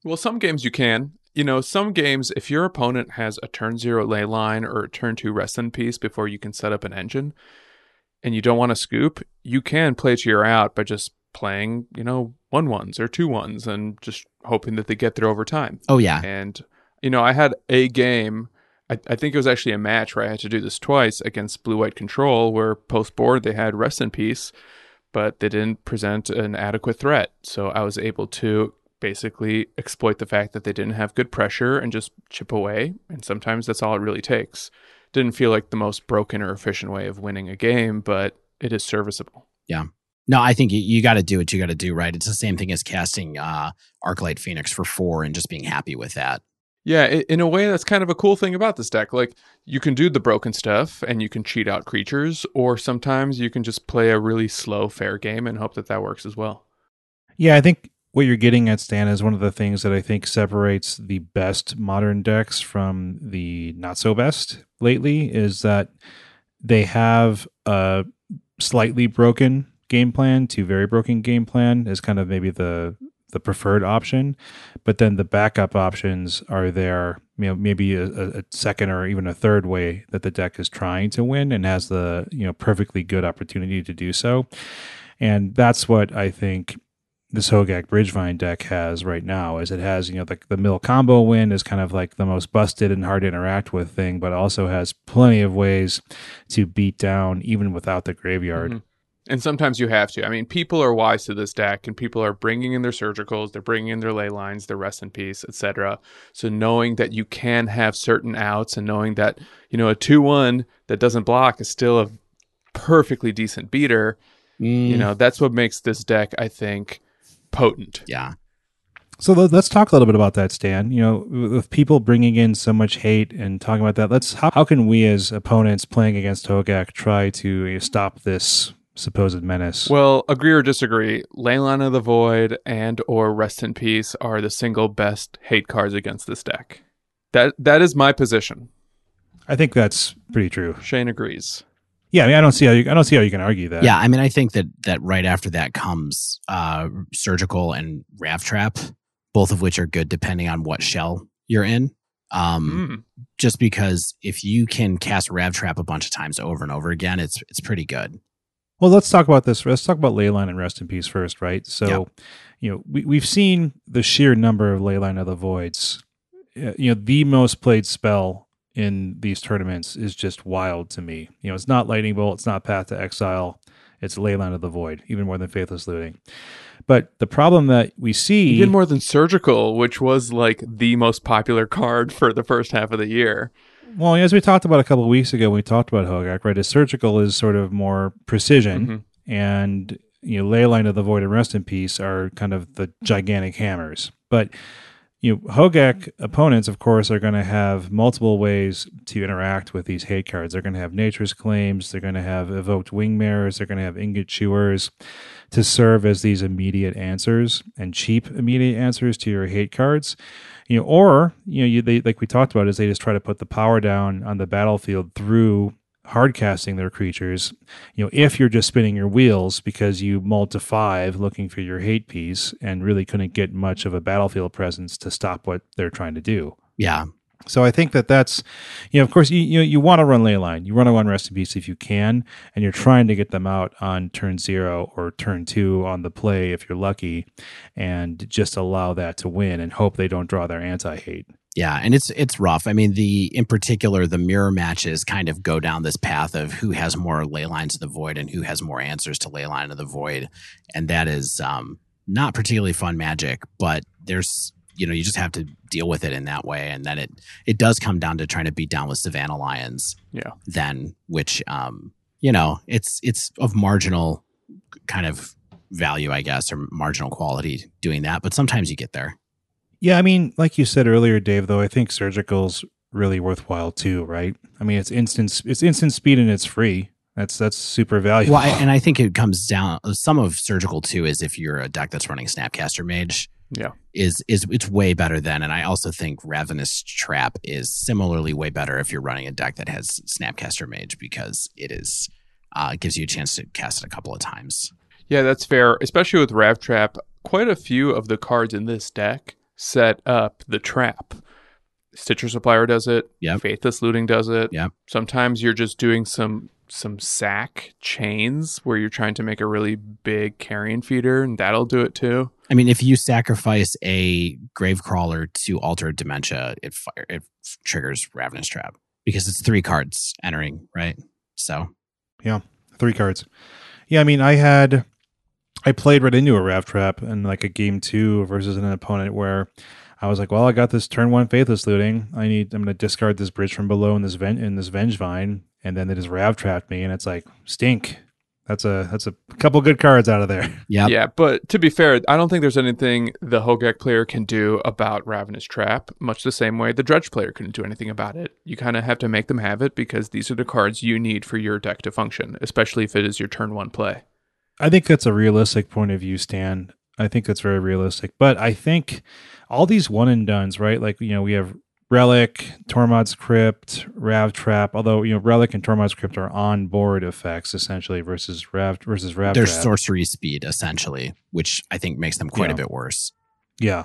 Well, some games you can. You know, some games, if your opponent has a turn zero Leyline or a turn two rest in peace before you can set up an engine, and you don't want to scoop, you can play to your out by just playing, you know, one ones or two ones and just hoping that they get there over time. Oh yeah, And, you know, I had a game, I, I think it was actually a match where I had to do this twice against Blue White Control, where post board they had Rest in Peace, but they didn't present an adequate threat. So I was able to basically exploit the fact that they didn't have good pressure and just chip away. And sometimes that's all it really takes. Didn't feel like the most broken or efficient way of winning a game, but it is serviceable. Yeah. No, I think you, you got to do what you got to do, right? It's the same thing as casting uh, Arclight Phoenix for four and just being happy with that. Yeah, in a way, that's kind of a cool thing about this deck. Like, you can do the broken stuff and you can cheat out creatures, or sometimes you can just play a really slow, fair game and hope that that works as well. yeah, I think what you're getting at, Stan, is one of the things that I think separates the best modern decks from the not so best lately is that they have a slightly broken game plan to very broken game plan is kind of maybe the the preferred option, but then the backup options are there. You know, maybe a, a- second or even a third way that the deck is trying to win and has the you know perfectly good opportunity to do so, and that's what I think this Hogaak Bridgevine deck has right now is it has you know the, the mill combo win is kind of like the most busted and hard to interact with thing but also has plenty of ways to beat down even without the graveyard Mhm. And sometimes you have to. I mean, people are wise to this deck, and people are bringing in their surgicals, they're bringing in their Leylines, their rest in peace, etc. So knowing that you can have certain outs, and knowing that you know a two-one that doesn't block is still a perfectly decent beater. Mm, You know, that's what makes this deck, I think, potent. yeah. So let- let's talk a little bit about that, Stan. You know, with people bringing in so much hate and talking about that, let's how, how can we as opponents playing against Hogaak try to uh, stop this supposed menace? Well, agree or disagree, Leyline of the Void and or Rest in Peace are the single best hate cards against this deck. That that is my position. I think that's pretty true. Shane agrees. Yeah, I mean, I don't see how you, I don't see how you can argue that. Yeah, I mean, I think that that right after that comes uh, surgical and Rav Trap, both of which are good depending on what shell you're in. Um, Mm. Just because if you can cast Rav Trap a bunch of times over and over again, it's it's pretty good. Well, let's talk about this. Let's talk about Leyline and Rest in Peace first, right? So, Yeah. you know, we, we've seen the sheer number of Leyline of the Voids. Uh, You know, the most played spell in these tournaments is just wild to me. You know, it's not Lightning Bolt, it's not Path to Exile, it's Leyline of the Void, even more than Faithless Looting. But the problem that we see, Even more than Surgical, which was like the most popular card for the first half of the year. Well, as we talked about a couple of weeks ago, when we talked about Hogaak, right? A surgical is sort of more precision. Mhm. and you know leyline of the void and rest in peace are kind of the gigantic hammers but you know hogaak opponents of course are going to have multiple ways to interact with these hate cards they're going to have nature's claims they're going to have evoked wispmares they're going to have ingot chewers to serve as these immediate answers and cheap immediate answers to your hate cards you know or you know you they like we talked about is they just try to put the power down on the battlefield through hard casting their creatures you know, if you're just spinning your wheels because you mulled to five looking for your hate piece and really couldn't get much of a battlefield presence to stop what they're trying to do. Yeah, So I think that that's, you know, of course, you you, you want to run Leyline, you want to run rest in peace if you can, and you're trying to get them out on turn zero or turn two on the play if you're lucky, and just allow that to win and hope they don't draw their anti hate. yeah, and it's it's rough. I mean, the in particular, the mirror matches kind of go down this path of who has more Leylines of the void and who has more answers to Leyline of the void, and that is um, not particularly fun magic. But there's you know you just have to deal with it in that way, and then it it does come down to trying to beat down with Savannah Lions. Yeah. Then, which um, you know, it's it's of marginal kind of value, I guess, or marginal quality doing that. But sometimes you get there. Yeah, I mean, like you said earlier, Dave. Though I think surgical's really worthwhile too, right? I mean, it's instant, it's instant speed and it's free. That's that's super valuable. Well, I, and I think it comes down. Some of surgical too is if you're a deck that's running Snapcaster Mage. Yeah. is is it's way better than. And I also think Ravenous Trap is similarly way better if you're running a deck that has Snapcaster Mage because it is uh, gives you a chance to cast it a couple of times. Yeah, that's fair. Especially with Rav Trap, quite a few of the cards in this deck set up the trap. Stitcher Supplier does it. Yeah. Faithless Looting does it. Yeah. Sometimes you're just doing some some sack chains where you're trying to make a really big carrion feeder, and that'll do it too. I mean, if you sacrifice a grave crawler to Altar Dementia, it fire it triggers Ravenous Trap because it's three cards entering, right? So yeah, three cards. Yeah, I mean, I had I played right into a Rav Trap in like a game two versus an opponent where I was like, well, I got this turn one faithless looting. I need I'm gonna discard this bridge from below in this ven- in this Vengevine, and then they just Rav trapped me, and it's like stink. That's a that's a couple good cards out of there. yeah, Yeah, but to be fair, I don't think there's anything the Hogaak player can do about Ravenous Trap, much the same way the Dredge player couldn't do anything about it. You kind of have to make them have it because these are the cards you need for your deck to function, especially if it is your turn one play. I think that's a realistic point of view, Stan. I think that's very realistic. But I think all these one and duns, right? Like, you know, we have Relic, Tormod's Crypt, Rav Trap, although, you know, Relic and Tormod's Crypt are on board effects essentially versus Rav versus Rav They're Trap. sorcery speed essentially, which I think makes them quite Yeah. a bit worse. Yeah.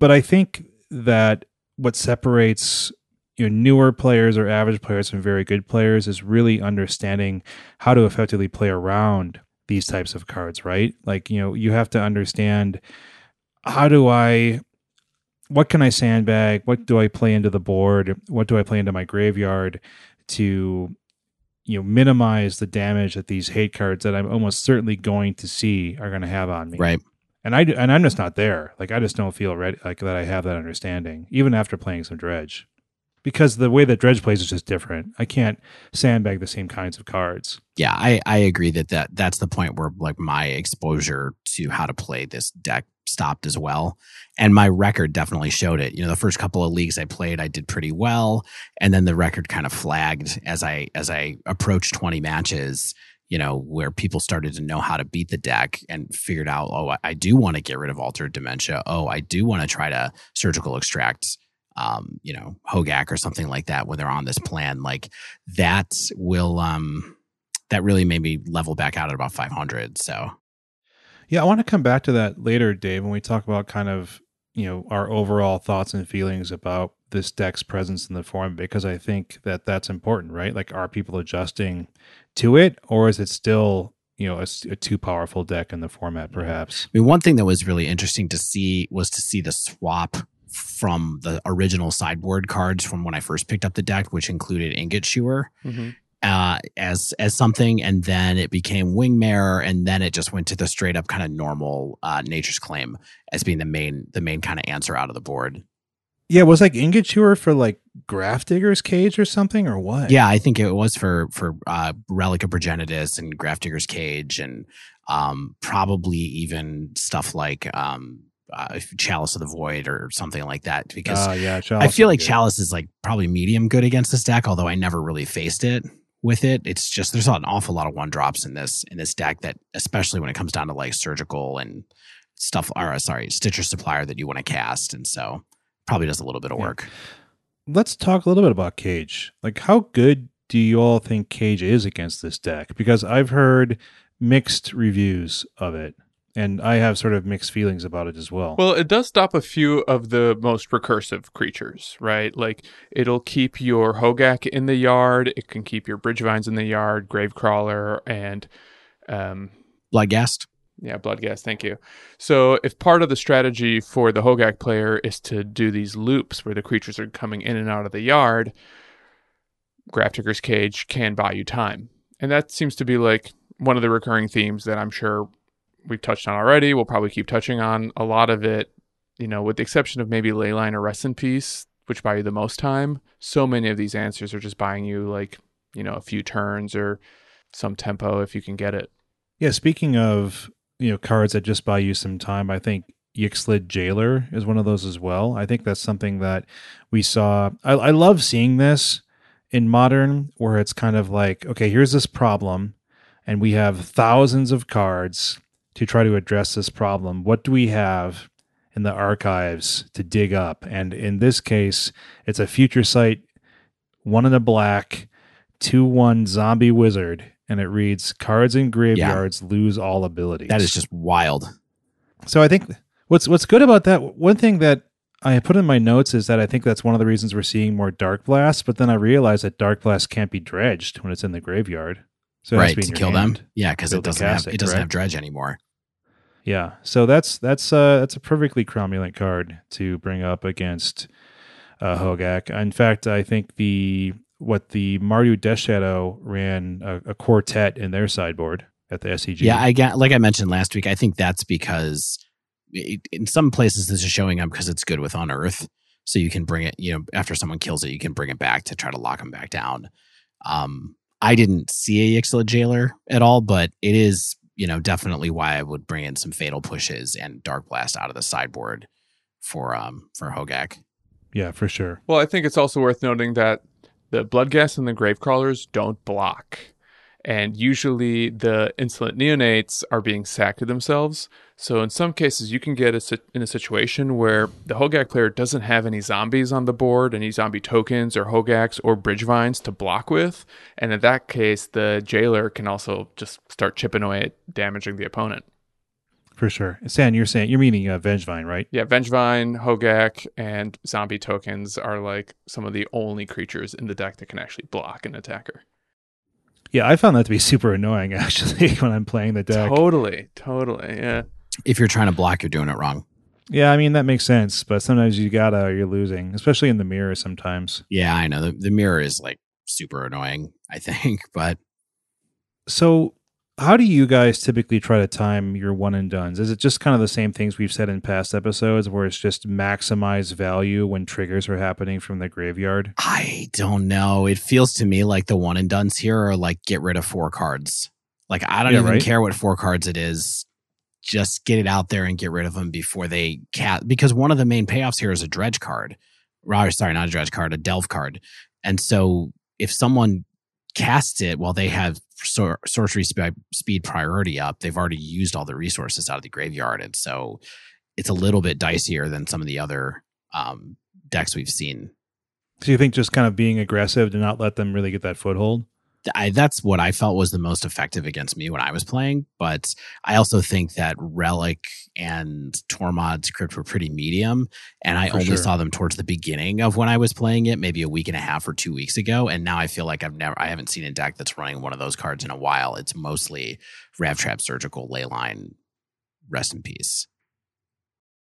But I think that what separates you know newer players or average players from very good players is really understanding how to effectively play around these types of cards, right? Like, you know, you have to understand how do I what can I sandbag? What do I play into the board? What do I play into my graveyard to you know minimize the damage that these hate cards that I'm almost certainly going to see are going to have on me. Right. And I and I'm just not there. Like I just don't feel ready like that I have that understanding even after playing some dredge. Because the way that dredge plays is just different. I can't sandbag the same kinds of cards. Yeah, I, I agree that, that that's the point where like my exposure to how to play this deck stopped as well. And my record definitely showed it. You know, the first couple of leagues I played, I did pretty well. And then the record kind of flagged as I as I approached 20 matches you know, where people started to know how to beat the deck and figured out, oh, I, do want to get rid of altar of dementia. Oh, I do want to try to surgical extract, um, you know, Hogaak or something like that when they're on this plan. Like that will, um, that really made me level back out at about 500. So, yeah, I want to come back to that later, Dave, when we talk about kind of, you know, our overall thoughts and feelings about this deck's presence in the form because I think that that's important, right? Like, are people adjusting to it, or is it still you know a, a, too powerful deck in the format? Perhaps. I mean, one thing that was really interesting to see was to see the swap from the original sideboard cards from when I first picked up the deck, which included Ingot Chewer. Mm-hmm. Uh, as as something, and then it became Wispmare, and then it just went to the straight up kind of normal uh, Nature's Claim as being the main the main kind of answer out of the board. Yeah, it was like chewer for like Grafdigger's Cage or something, or what? Yeah, I think it was for for uh, Relic of Progenitus and Grafdigger's Cage, and um, probably even stuff like um, uh, Chalice of the Void or something like that. Because uh, yeah, I feel like good. Chalice is like probably medium good against this deck, although I never really faced it with it. It's just there's an awful lot of one drops in this in this deck that, especially when it comes down to like surgical and stuff. Or uh, sorry, Stitcher Supplier that you want to cast, and so probably does a little bit of work. Yeah. Let's talk a little bit about Cage. Like, how good do you all think Cage is against this deck? Because I've heard mixed reviews of it, and I have sort of mixed feelings about it as well. Well, it does stop a few of the most recursive creatures, right? Like, it'll keep your Hogaak in the yard, it can keep your Bridge Vines in the yard, Gravecrawler, and um, Bloodghast. Yeah, Bloodghast, thank you. So, if part of the strategy for the Hogaak player is to do these loops where the creatures are coming in and out of the yard, Grafdigger's Cage can buy you time. And that seems to be like one of the recurring themes that I'm sure we've touched on already. We'll probably keep touching on a lot of it, you know, with the exception of maybe Leyline or Rest in Peace, which buy you the most time. So many of these answers are just buying you like, you know, a few turns or some tempo if you can get it. Yeah, speaking of you know cards that just buy you some time. I think Yixlid Jailer is one of those as well. I think that's something that we saw. I, I love seeing this in modern, where it's kind of like, okay, here's this problem, and we have thousands of cards to try to address this problem. What do we have in the archives to dig up? And in this case, it's a Future Sight, one in a black, two one zombie wizard and it reads cards in graveyards yeah. lose all abilities. That is just wild. So I think what's what's good about that one thing that I put in my notes is that I think that's one of the reasons we're seeing more Dark Blast, but then I realized that Dark Blast can't be dredged when it's in the graveyard. So right to kill hand. them. Yeah, because it doesn't have it, doesn't have dredge anymore. Yeah, so that's that's uh that's a perfectly cromulent card to bring up against uh, Hogaak. In fact, I think the what the Mardu Death Shadow ran a, a, quartet in their sideboard at the SCG. Yeah, I got like I mentioned last week. I think that's because it, in some places this is showing up because it's good with Unearth, so you can bring it. You know, after someone kills it, you can bring it back to try to lock them back down. Um, I didn't see a Yixlid Jailer at all, but it is you know definitely why I would bring in some Fatal Pushes and Dark Blast out of the sideboard for um for Hogaak. Yeah, for sure. Well, I think it's also worth noting that the Bloodghast and the Gravecrawlers don't block. And usually the insolent neonates are being sacked to themselves. So in some cases, you can get a, in a situation where the Hogaak player doesn't have any zombies on the board, any zombie tokens or Hogaaks or bridge vines to block with. And in that case, the jailer can also just start chipping away at damaging the opponent. For sure. San, you're saying you're meaning uh, Vengevine, right? Yeah, Vengevine, Hogaak, and zombie tokens are like some of the only creatures in the deck that can actually block an attacker. Yeah, I found that to be super annoying actually when I'm playing the deck. Totally, totally. Yeah. If you're trying to block, you're doing it wrong. Yeah, I mean that makes sense, but sometimes you gotta you're losing, especially in the mirror sometimes. Yeah, I know. The, the mirror is like super annoying, I think. But So, how do you guys typically try to time your one and duns? Is it just kind of the same things we've said in past episodes where it's just maximize value when triggers are happening from the graveyard? I don't know. It feels to me like the one and duns here are like get rid of four cards. Like I don't Yeah, even right. care what four cards it is. Just get it out there and get rid of them before they cat. Because one of the main payoffs here is a dredge card. Or, sorry, not a dredge card, a delve card. And so if someone casts it while they have sor- sorcery sp- speed priority up, they've already used all the resources out of the graveyard, and so it's a little bit dicier than some of the other um, decks we've seen So, you think just kind of being aggressive to not let them really get that foothold? I, that's what I felt was the most effective against me when I was playing. But I also think that Relic and Tormod's Crypt were pretty medium. And I For only sure. saw them towards the beginning of when I was playing it, maybe a week and a half or two weeks ago. And now I feel like I've never, I haven't seen a deck that's running one of those cards in a while. It's mostly Rav Trap Surgical Leyline. Rest in peace.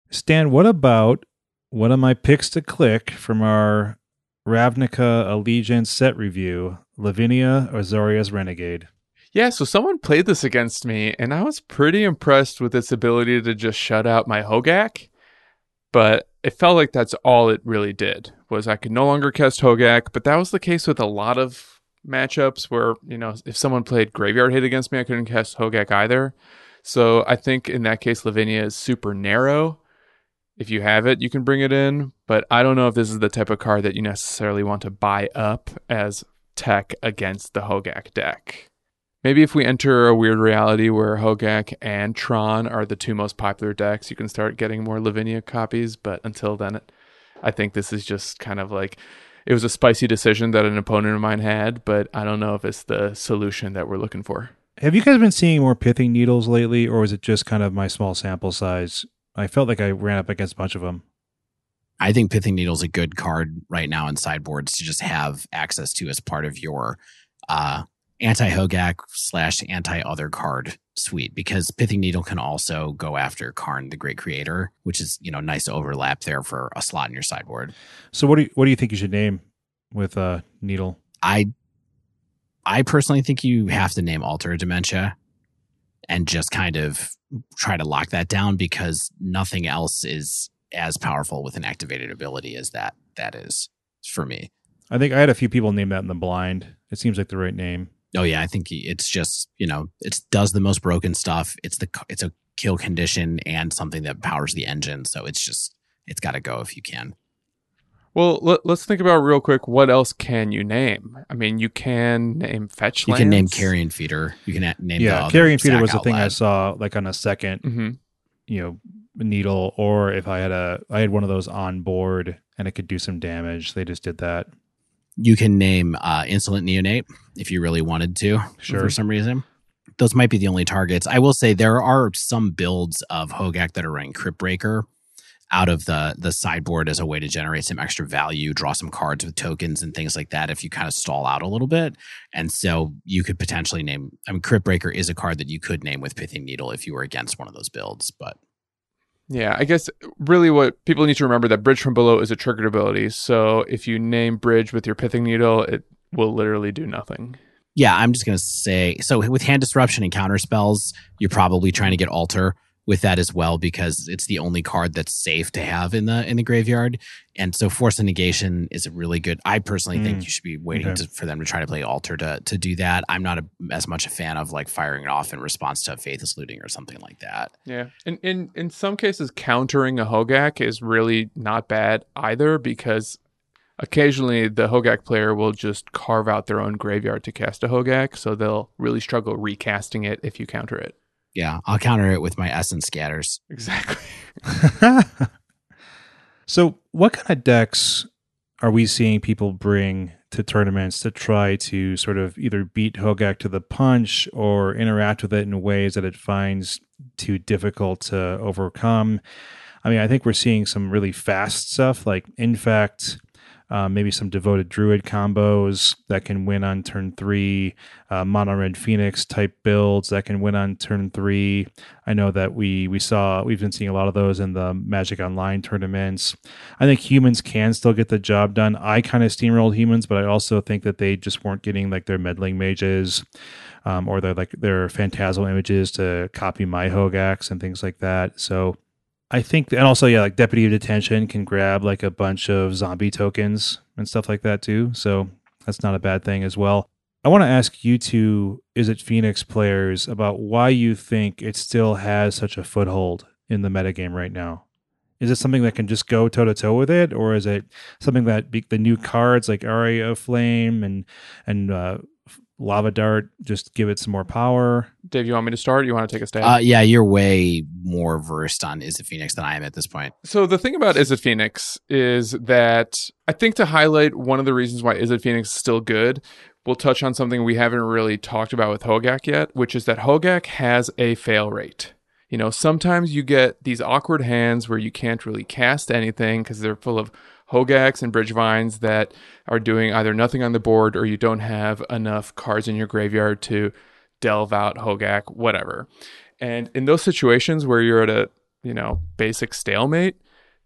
Stan, what about one of my picks to click from our Ravnica Allegiance set review, Lavinia Azorius Renegade? Yeah, so someone played this against me, and I was pretty impressed with its ability to just shut out my Hogaak. But it felt like that's all it really did was I could no longer cast Hogaak. But that was the case with a lot of matchups where you know if someone played Graveyard Hit against me, I couldn't cast Hogaak either. So I think in that case, Lavinia is super narrow. If you have it, you can bring it in. But I don't know if this is the type of card that you necessarily want to buy up as tech against the Hogaak deck. Maybe if we enter a weird reality where Hogaak and Tron are the two most popular decks, you can start getting more Lavinia copies. But until then, I think this is just kind of like it was a spicy decision that an opponent of mine had, but I don't know if it's the solution that we're looking for. Have you guys been seeing more pithing needles lately, or is it just kind of my small sample size? I felt like I ran up against a bunch of them. I think Pithing Needle is a good card right now in sideboards to just have access to as part of your uh, anti Hogaak slash anti other card suite because Pithing Needle can also go after Karn, the Great Creator, which is you know nice overlap there for a slot in your sideboard. So, what do you, what do you think you should name with uh, needle? I I personally think you have to name Altar Dementia and just kind of try to lock that down because nothing else is as powerful with an activated ability as that that is for me. I think I had a few people name that in the blind. It seems like the right name. Oh yeah, I think he- it's just you know it does the most broken stuff. It's the it's a kill condition and something that powers the engine. So it's just it's got to go if you can. Well, let, us think about real quick what else can you name? I mean, you can name fetch You can name carrion feeder. You can a- name yeah, other carrion feeder sack was the thing I saw like on a second, hmm you know, needle, or if I had a I had one of those on board and it could do some damage. They just did that. You can name uh, insolent neonate if you really wanted to Sure. for some reason. Those might be the only targets. I will say there are some builds of Hogaak that are running Cryptbreaker out of the the sideboard as a way to generate some extra value, draw some cards with tokens and things like that if you kind of stall out a little bit. And so you could potentially name I mean Cryptbreaker is a card that you could name with Pithing Needle if you were against one of those builds, but Yeah, I guess really what people need to remember that Bridge from Below is a triggered ability. So if you name Bridge with your Pithing Needle, it will literally do nothing. yeah, I'm just gonna say so with hand disruption and counter spells, you're probably trying to get alter with that as well because it's the only card that's safe to have in the in the graveyard. And so force of negation is a really good. I personally think Mm, you should be waiting okay. to, for them to try to play altar to to do that. I'm not a, as much a fan of like firing it off in response to a faithless looting or something like that. Yeah. And in, in some cases, countering a Hogaak is really not bad either because occasionally the Hogaak player will just carve out their own graveyard to cast a Hogaak. So they'll really struggle recasting it if you counter it. Yeah, I'll counter it with my essence scatters. Exactly. so, what kind of decks are we seeing people bring to tournaments to try to sort of either beat Hogaak to the punch or interact with it in ways that it finds too difficult to overcome? I mean, I think we're seeing some really fast stuff. Like, in fact, uh, maybe some devoted druid combos that can win on turn three, uh, mono red phoenix type builds that can win on turn three. I know that we we saw we've been seeing a lot of those in the Magic Online tournaments. I think humans can still get the job done. I kind of steamrolled humans, but I also think that they just weren't getting like their meddling mages. Um, or their like their phantasmal images to copy my hogaaks and things like that. So I think, and also, yeah, like Deputy of Detention can grab like a bunch of zombie tokens and stuff like that too. So that's not a bad thing as well. I want to ask you two, Izzet Phoenix players, about why you think it still has such a foothold in the metagame right now. Is it something that can just go toe to toe with it, or is it something that be, the new cards like Aria of Flame and and uh, Lava Dart just give it some more power? Dave, you want me to start? You want to take a stab? Uh, yeah, you're way more versed on Izzet Phoenix than I am at this point. So the thing about Izzet Phoenix is that I think to highlight one of the reasons why Izzet Phoenix is still good, we'll touch on something we haven't really talked about with hogaak yet, which is that hogaak has a fail rate. You know, sometimes you get these awkward hands where you can't really cast anything because they're full of hogaaks and bridge vines that are doing either nothing on the board or you don't have enough cards in your graveyard to delve out Hogaak, whatever. And in those situations where you're at a, you know, basic stalemate,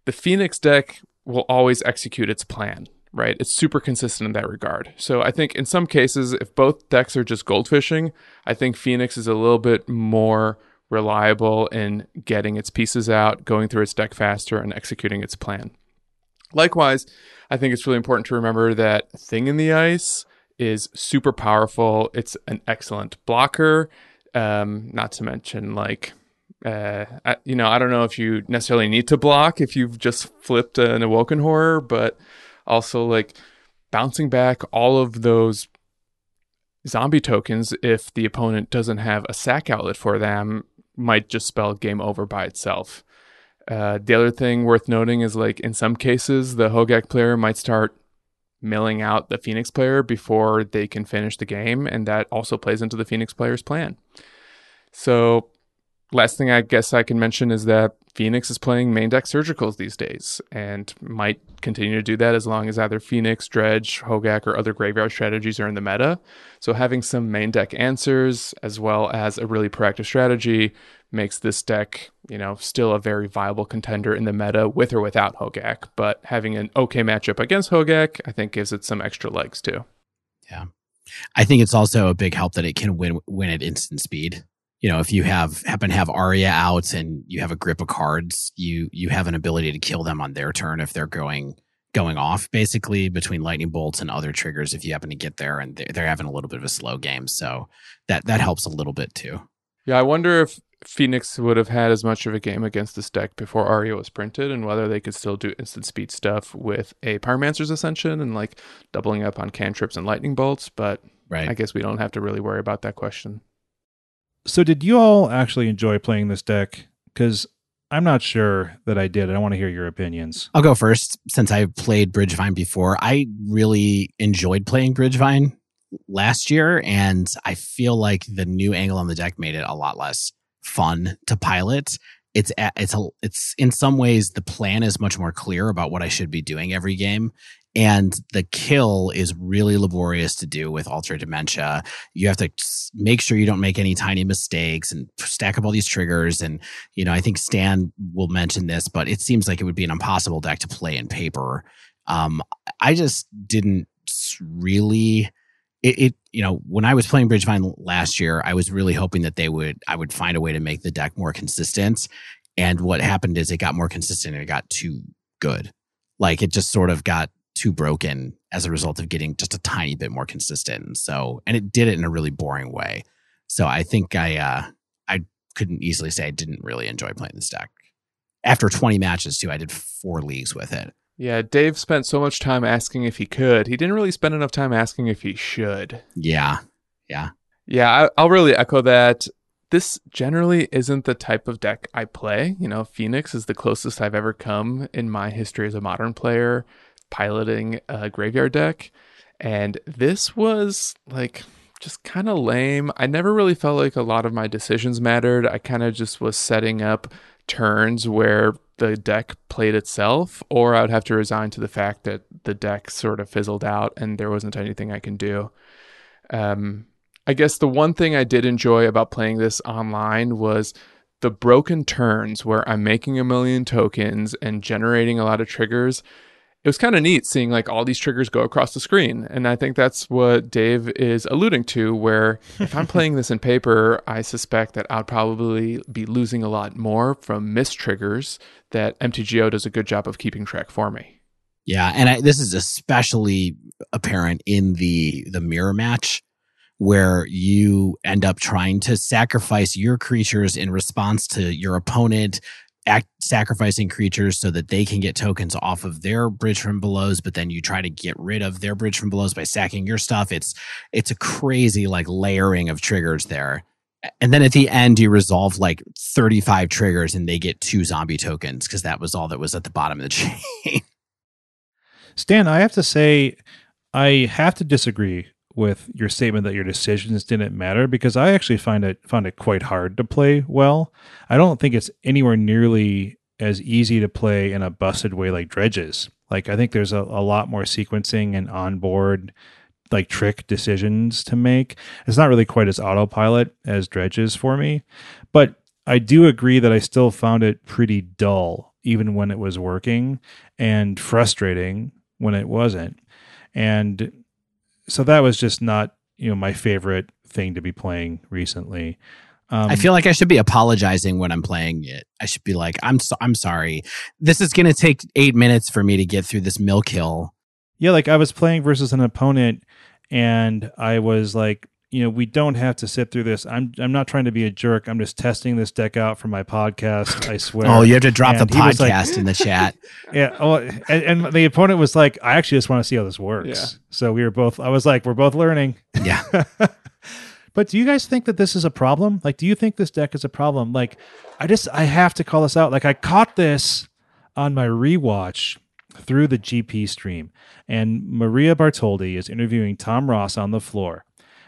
the Phoenix deck will always execute its plan, right? It's super consistent in that regard. So I think in some cases, if both decks are just goldfishing, I think Phoenix is a little bit more reliable in getting its pieces out, going through its deck faster, and executing its plan. Likewise, I think it's really important to remember that Thing in the Ice is super powerful. It's an excellent blocker. Um, not to mention, like, uh, I, you know, I don't know if you necessarily need to block if you've just flipped an Awoken Horror, but also like bouncing back all of those zombie tokens if the opponent doesn't have a sack outlet for them might just spell game over by itself. Uh, the other thing worth noting is like in some cases, the Hogaak player might start milling out the Phoenix player before they can finish the game, and that also plays into the Phoenix player's plan. So, last thing I guess I can mention is that Phoenix is playing main deck surgicals these days and might continue to do that as long as either Phoenix, Dredge, Hogaak, or other graveyard strategies are in the meta. So having some main deck answers as well as a really proactive strategy makes this deck, you know, still a very viable contender in the meta with or without Hogaak. But having an okay matchup against Hogaak, I think gives it some extra legs too. Yeah. I think it's also a big help that it can win win at instant speed. You know, if you have happen to have Aria out and you have a grip of cards, you you have an ability to kill them on their turn if they're going going off basically between lightning bolts and other triggers if you happen to get there and they're, they're having a little bit of a slow game so that that helps a little bit too yeah i wonder if Phoenix would have had as much of a game against this deck before Aria was printed, and whether they could still do instant speed stuff with a Pyromancer's Ascension and like doubling up on cantrips and lightning bolts. But right. I guess we don't have to really worry about that question. So, did you all actually enjoy playing this deck? Because I'm not sure that I did. I want to hear your opinions. I'll go first since I've played Bridgevine before. I really enjoyed playing Bridgevine last year, and I feel like the new angle on the deck made it a lot less fun to pilot. It's it's a, it's in some ways the plan is much more clear about what I should be doing every game, and the kill is really laborious to do with Altar Dementia. You have to make sure you don't make any tiny mistakes and stack up all these triggers. And you know, I think Stan will mention this, but it seems like it would be an impossible deck to play in paper. Um, I just didn't really it, it, you know when I was playing Bridgevine last year, I was really hoping that they would I would find a way to make the deck more consistent. And what happened is it got more consistent and it got too good. Like it just sort of got too broken as a result of getting just a tiny bit more consistent. So and it did it in a really boring way. So I think I uh I couldn't easily say I didn't really enjoy playing this deck. After 20 matches too, I did four leagues with it. Yeah, Dave spent so much time asking if he could. He didn't really spend enough time asking if he should. Yeah. Yeah. Yeah, I, will really echo that. This generally isn't the type of deck I play. You know, Phoenix is the closest I've ever come in my history as a modern player piloting a graveyard deck. And this was like just kind of lame. I never really felt like a lot of my decisions mattered. I kind of just was setting up turns where the deck played itself, or I would have to resign to the fact that the deck sort of fizzled out and there wasn't anything I can do. Um, I guess the one thing I did enjoy about playing this online was the broken turns where I'm making a million tokens and generating a lot of triggers it was kind of neat seeing like all these triggers go across the screen. And I think that's what Dave is alluding to, where if I'm playing this in paper, I suspect that I'd probably be losing a lot more from missed triggers that MTGO does a good job of keeping track for me. Yeah, and I, this is especially apparent in the the mirror match where you end up trying to sacrifice your creatures in response to your opponent act, sacrificing creatures so that they can get tokens off of their bridge from belows but then you try to get rid of their bridge from belows by sacking your stuff. It's it's a crazy like layering of triggers there. And then at the end you resolve like 35 triggers and they get two zombie tokens because that was all that was at the bottom of the chain. Stan i have to say i have to disagree with your statement that your decisions didn't matter because I actually find it found it quite hard to play well. I don't think it's anywhere nearly as easy to play in a busted way like dredges. Like I think there's a, a lot more sequencing and onboard like trick decisions to make. It's not really quite as autopilot as dredges for me, but I do agree that I still found it pretty dull even when it was working and frustrating when it wasn't. And so that was just not you know my favorite thing to be playing recently. Um, I feel like I should be apologizing when I'm playing it. I should be like, "I'm so, I'm sorry. This is going to take eight minutes for me to get through this mill kill." Yeah, like I was playing versus an opponent, and I was like, you know, we don't have to sit through this. I'm I'm not trying to be a jerk. I'm just testing this deck out for my podcast. I swear. oh, you have to drop and the podcast like, in the chat. Yeah. Oh, and, and, the opponent was like, I actually just want to see how this works. Yeah. So we were both. I was like, we're both learning. Yeah. but do you guys think that this is a problem? Like, do you think this deck is a problem? Like, I just I have to call this out. Like, I caught this on my rewatch through the GP stream, and Maria Bartholdi is interviewing Tom Ross on the floor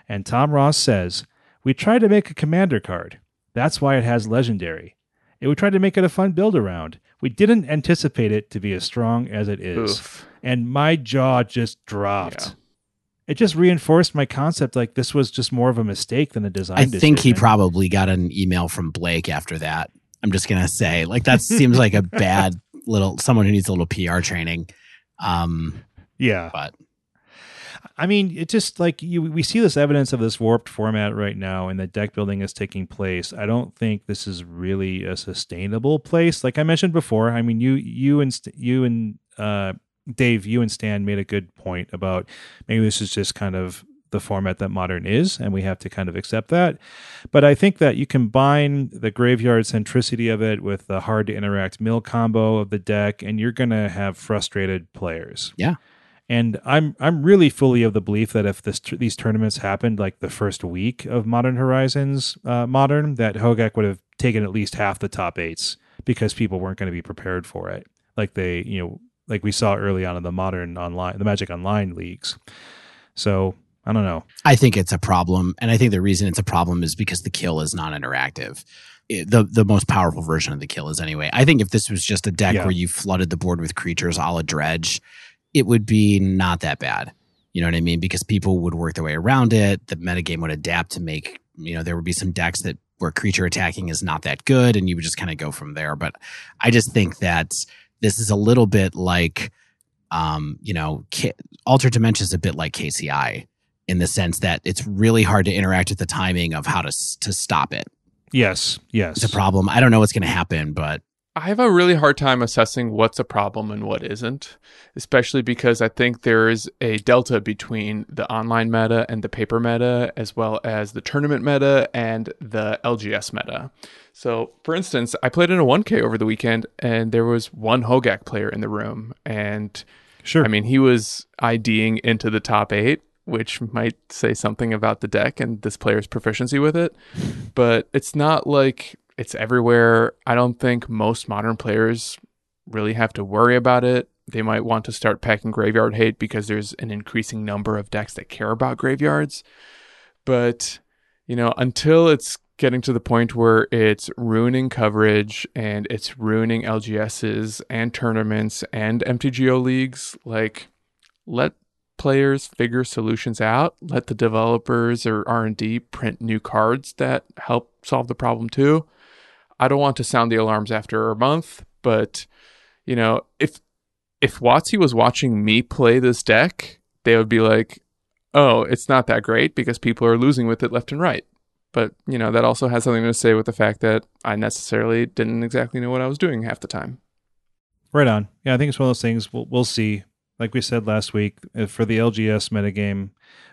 and Tom Ross says, We tried to make a commander card. That's why it has legendary. And we tried to make it a fun build around. We didn't anticipate it to be as strong as it is. Oof. And my jaw just dropped. Yeah. It just reinforced my concept like this was just more of a mistake than a design I decision. think he probably got an email from Blake after that. I'm just going to say, like, that seems like a bad little, someone who needs a little PR training. Um, yeah. But I mean, it just like you, we see this evidence of this warped format right now, and the deck building is taking place. I don't think this is really a sustainable place. Like I mentioned before, I mean, you, you and you and uh, Dave, you and Stan made a good point about maybe this is just kind of the format that modern is, and we have to kind of accept that. But I think that you combine the graveyard centricity of it with the hard to interact mill combo of the deck, and you're going to have frustrated players. Yeah. And I'm I'm really fully of the belief that if this these tournaments happened like the first week of Modern Horizons uh, Modern, that Hogaak would have taken at least half the top eights because people weren't going to be prepared for it, like they you know like we saw early on in the Modern Online, the Magic Online leagues. So I don't know. I think it's a problem, and I think the reason it's a problem is because the kill is non-interactive. the the most powerful version of the kill is anyway. I think if this was just a deck yeah. where you flooded the board with creatures a la dredge, it would be not that bad. You know what I mean? Because people would work their way around it. The metagame would adapt to make, you know, there would be some decks that where creature attacking is not that good and you would just kind of go from there. But I just think that this is a little bit like, um, you know, K- Altar of Dementia is a bit like KCI in the sense that it's really hard to interact with the timing of how to to stop it. Yes, yes. It's a problem. I don't know what's going to happen, but I have a really hard time assessing what's a problem and what isn't, especially because I think there is a delta between the online meta and the paper meta, as well as the tournament meta and the LGS meta. So, for instance, I played in a 1K over the weekend, and there was one Hogaak player in the room, and sure, I mean he was IDing into the top eight, which might say something about the deck and this player's proficiency with it. But it's not like it's everywhere. I don't think most modern players really have to worry about it. They might want to start packing graveyard hate because there's an increasing number of decks that care about graveyards. But, you know, until it's getting to the point where it's ruining coverage and it's ruining LGSs and tournaments and MTGO leagues. Like, let players figure solutions out. Let the developers or R&D print new cards that help solve the problem too. I don't want to sound the alarms after a month, but you know, if if WotC was watching me play this deck, they would be like, "Oh, it's not that great because people are losing with it left and right." But, you know, that also has something to say with the fact that I necessarily didn't exactly know what I was doing half the time. Right on. Yeah, I think it's one of those things we'll, we'll see. Like we said last week, uh, for the LGS metagame,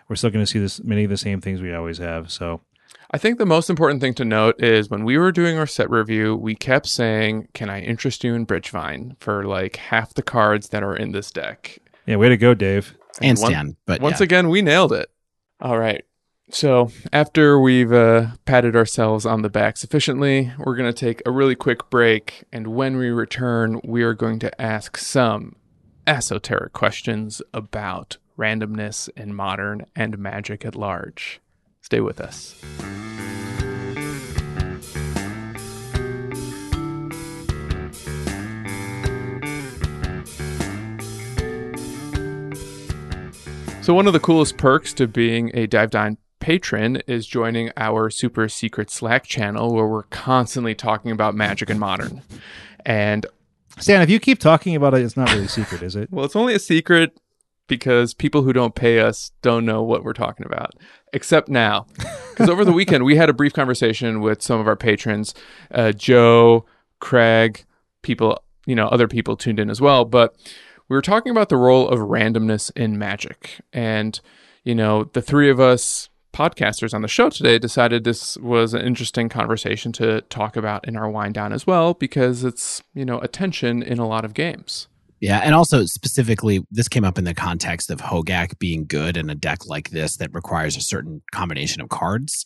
we're still going to see this many of the same things we always have. So I think the most important thing to note is when we were doing our set review, we kept saying, Can I interest you in Bridgevine for like half the cards that are in this deck? Yeah, way to go, Dave. And, and Stan. but once yeah. again, we nailed it. All right. So, after we've uh, patted ourselves on the back sufficiently, we're going to take a really quick break. And when we return, we are going to ask some esoteric questions about randomness in modern and magic at large. Stay with us. So, one of the coolest perks to being a Dive Down patron is joining our super secret Slack channel where we're constantly talking about magic and modern. And Stan, if you keep talking about it, it's not really secret, is it? well, it's only a secret because people who don't pay us don't know what we're talking about, except now. Because over the weekend, we had a brief conversation with some of our patrons, uh, Joe, Craig, people, you know, other people tuned in as well. But we were talking about the role of randomness in magic. And, you know, the three of us podcasters on the show today decided this was an interesting conversation to talk about in our wind down as well because it's you know attention in a lot of games yeah and also specifically this came up in the context of hogaak being good in a deck like this that requires a certain combination of cards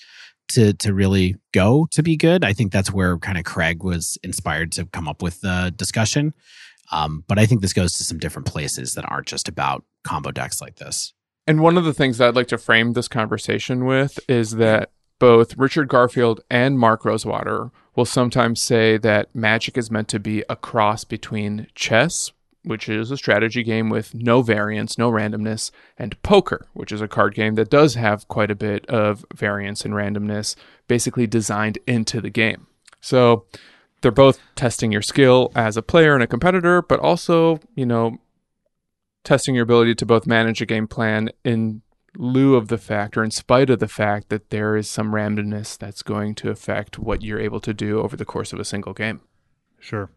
to to really go to be good. I think that's where kind of craig was inspired to come up with the discussion. Um, but i think this goes to some different places that aren't just about combo decks like this. And one of the things that I'd like to frame this conversation with is that both Richard Garfield and Mark Rosewater will sometimes say that Magic is meant to be a cross between chess, which is a strategy game with no variance, no randomness, and poker, which is a card game that does have quite a bit of variance and randomness, basically designed into the game. So they're both testing your skill as a player and a competitor, but also, you know, testing your ability to both manage a game plan in lieu of the fact or in spite of the fact that there is some randomness that's going to affect what you're able to do over the course of a single game. Sure.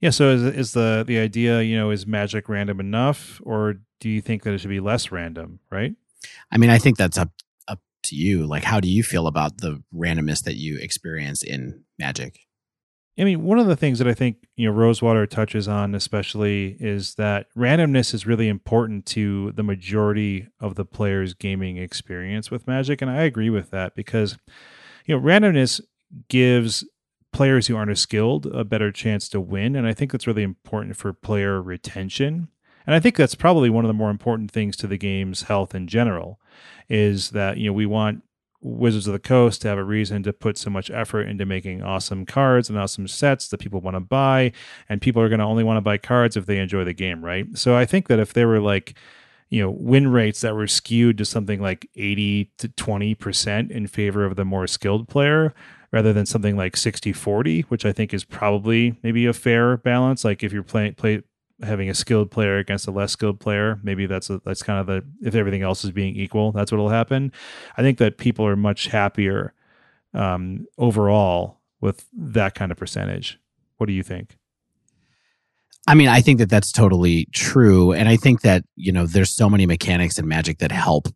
Yeah, so is, is the the idea, you know, is magic random enough or do you think that it should be less random, right? I mean, I think that's up up to you. Like how do you feel about the randomness that you experience in magic? I mean, one of the things that I think you know Rosewater touches on, especially, is that randomness is really important to the majority of the player's gaming experience with Magic, and I agree with that because you know randomness gives players who aren't as skilled a better chance to win, and I think that's really important for player retention. And I think that's probably one of the more important things to the game's health in general, is that you know we want Wizards of the Coast to have a reason to put so much effort into making awesome cards and awesome sets that people want to buy. And people are going to only want to buy cards if they enjoy the game, right? So I think that if there were like, you know, win rates that were skewed to something like 80 to 20% in favor of the more skilled player, rather than something like 60 40 which i think is probably maybe a fair balance like if you're playing play having a skilled player against a less skilled player. Maybe that's a, that's kind of the if everything else is being equal, that's what'll happen. I think that people are much happier um, overall with that kind of percentage. What do you think? I mean, I think that that's totally true, and I think that you know there's so many mechanics in Magic that help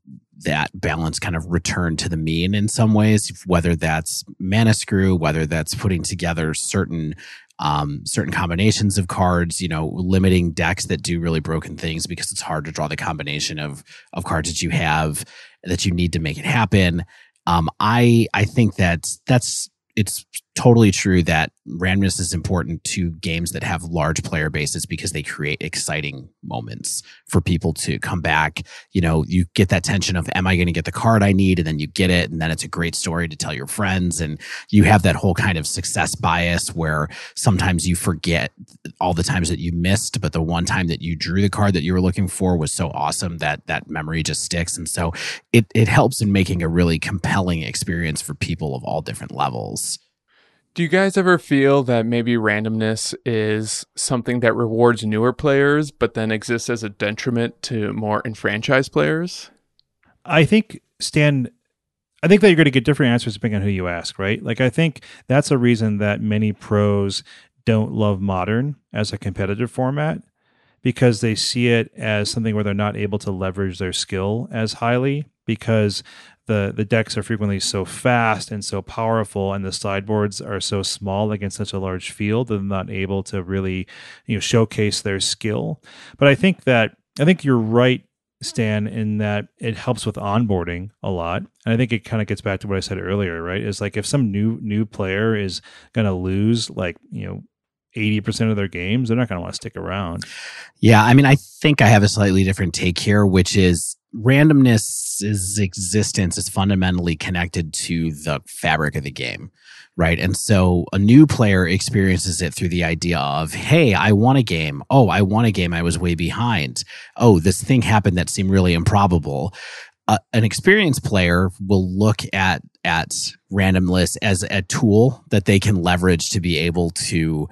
that balance kind of return to the mean in some ways. Whether that's mana screw, whether that's putting together certain um, certain combinations of cards, you know, limiting decks that do really broken things because it's hard to draw the combination of of cards that you have that you need to make it happen. Um, I I think that that's it's totally true that randomness is important to games that have large player bases because they create exciting moments for people to come back. You know, you get that tension of, am I going to get the card I need? And then you get it. And then it's a great story to tell your friends. And you have that whole kind of success bias where sometimes you forget all the times that you missed, but the one time that you drew the card that you were looking for was so awesome that that memory just sticks. And so it, it helps in making a really compelling experience for people of all different levels. Do you guys ever feel that maybe randomness is something that rewards newer players, but then exists as a detriment to more enfranchised players? I think Stan, I think that you're going to get different answers depending on who you ask, right? Like I think that's a reason that many pros don't love modern as a competitive format because they see it as something where they're not able to leverage their skill as highly because the the decks are frequently so fast and so powerful and the sideboards are so small against such a large field that they're not able to really you know showcase their skill. But i think that i think you're right stan in that it helps with onboarding a lot. And i think it kind of gets back to what i said earlier right? Is like if some new new player is going to lose like you know 80% of their games they're not going to want to stick around. Yeah i mean i think i have a slightly different take here which is randomness's existence is fundamentally connected to the fabric of the game right? And so a new player experiences it through the idea of hey i won a game. Oh i won a game i was way behind. Oh this thing happened that seemed really improbable. Uh, an experienced player will look at at randomness as a tool that they can leverage to be able to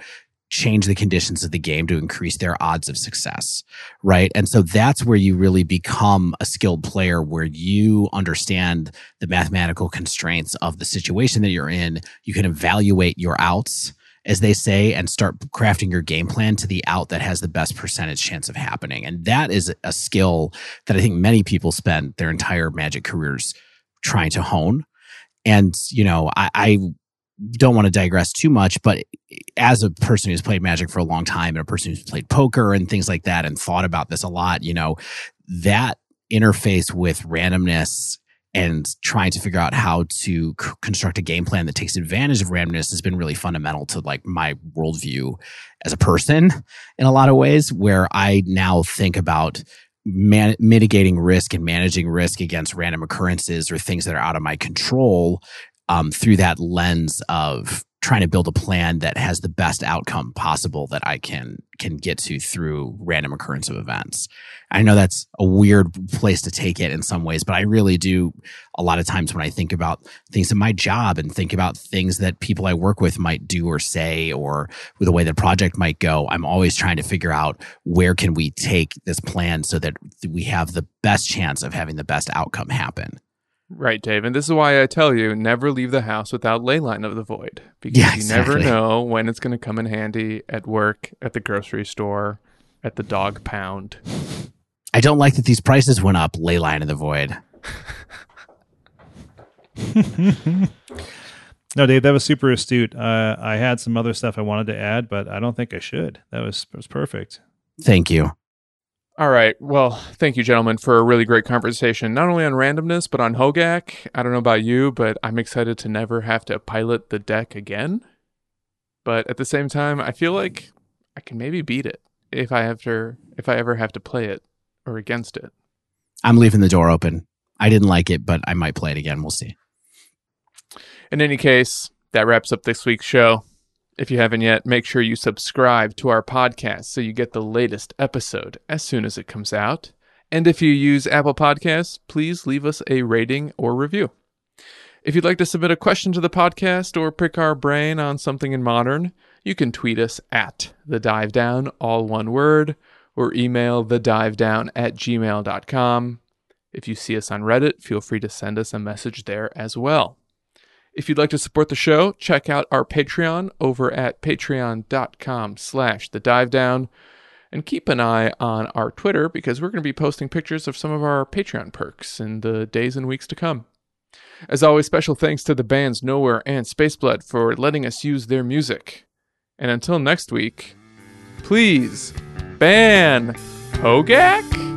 change the conditions of the game to increase their odds of success, right? And so that's where you really become a skilled player where you understand the mathematical constraints of the situation that you're in. You can evaluate your outs, as they say, and start crafting your game plan to the out that has the best percentage chance of happening. And that is a skill that I think many people spend their entire magic careers trying to hone. And, you know, I, I don't want to digress too much, but as a person who's played Magic for a long time and a person who's played poker and things like that and thought about this a lot, you know, that interface with randomness and trying to figure out how to c- construct a game plan that takes advantage of randomness has been really fundamental to like my worldview as a person in a lot of ways where I now think about man- mitigating risk and managing risk against random occurrences or things that are out of my control um, through that lens of trying to build a plan that has the best outcome possible that I can can get to through random occurrence of events. I know that's a weird place to take it in some ways, but I really do a lot of times when I think about things in my job and think about things that people I work with might do or say or the way the project might go, I'm always trying to figure out where can we take this plan so that we have the best chance of having the best outcome happen. Right, Dave. And this is why I tell you never leave the house without Leyline of the Void. Because Yeah, you never know when it's going to come in handy at work, at the grocery store, at the dog pound. I don't like that these prices went up, Leyline of the Void. no dave that was super astute uh, i had some other stuff i wanted to add but i don't think i should that was was perfect Thank you. All right. Well, thank you, gentlemen, for a really great conversation, not only on randomness, but on Hogaak. I don't know about you, but I'm excited to never have to pilot the deck again. But at the same time, I feel like I can maybe beat it if I have to, if I ever have to play it or against it. I'm leaving the door open. I didn't like it, but I might play it again. We'll see. In any case, that wraps up this week's show. If you haven't yet, make sure you subscribe to our podcast so you get the latest episode as soon as it comes out. And if you use Apple Podcasts, please leave us a rating or review. If you'd like to submit a question to the podcast or pick our brain on something in modern, you can tweet us at the dive down, all one word, or email the dive down at gmail.com. If you see us on Reddit, feel free to send us a message there as well. If you'd like to support the show, check out our Patreon over at patreon.com slash the dive down. And keep an eye on our Twitter because we're going to be posting pictures of some of our Patreon perks in the days and weeks to come. As always, special thanks to the bands Nowhere and Spaceblood for letting us use their music. And until next week, please ban Hogaak?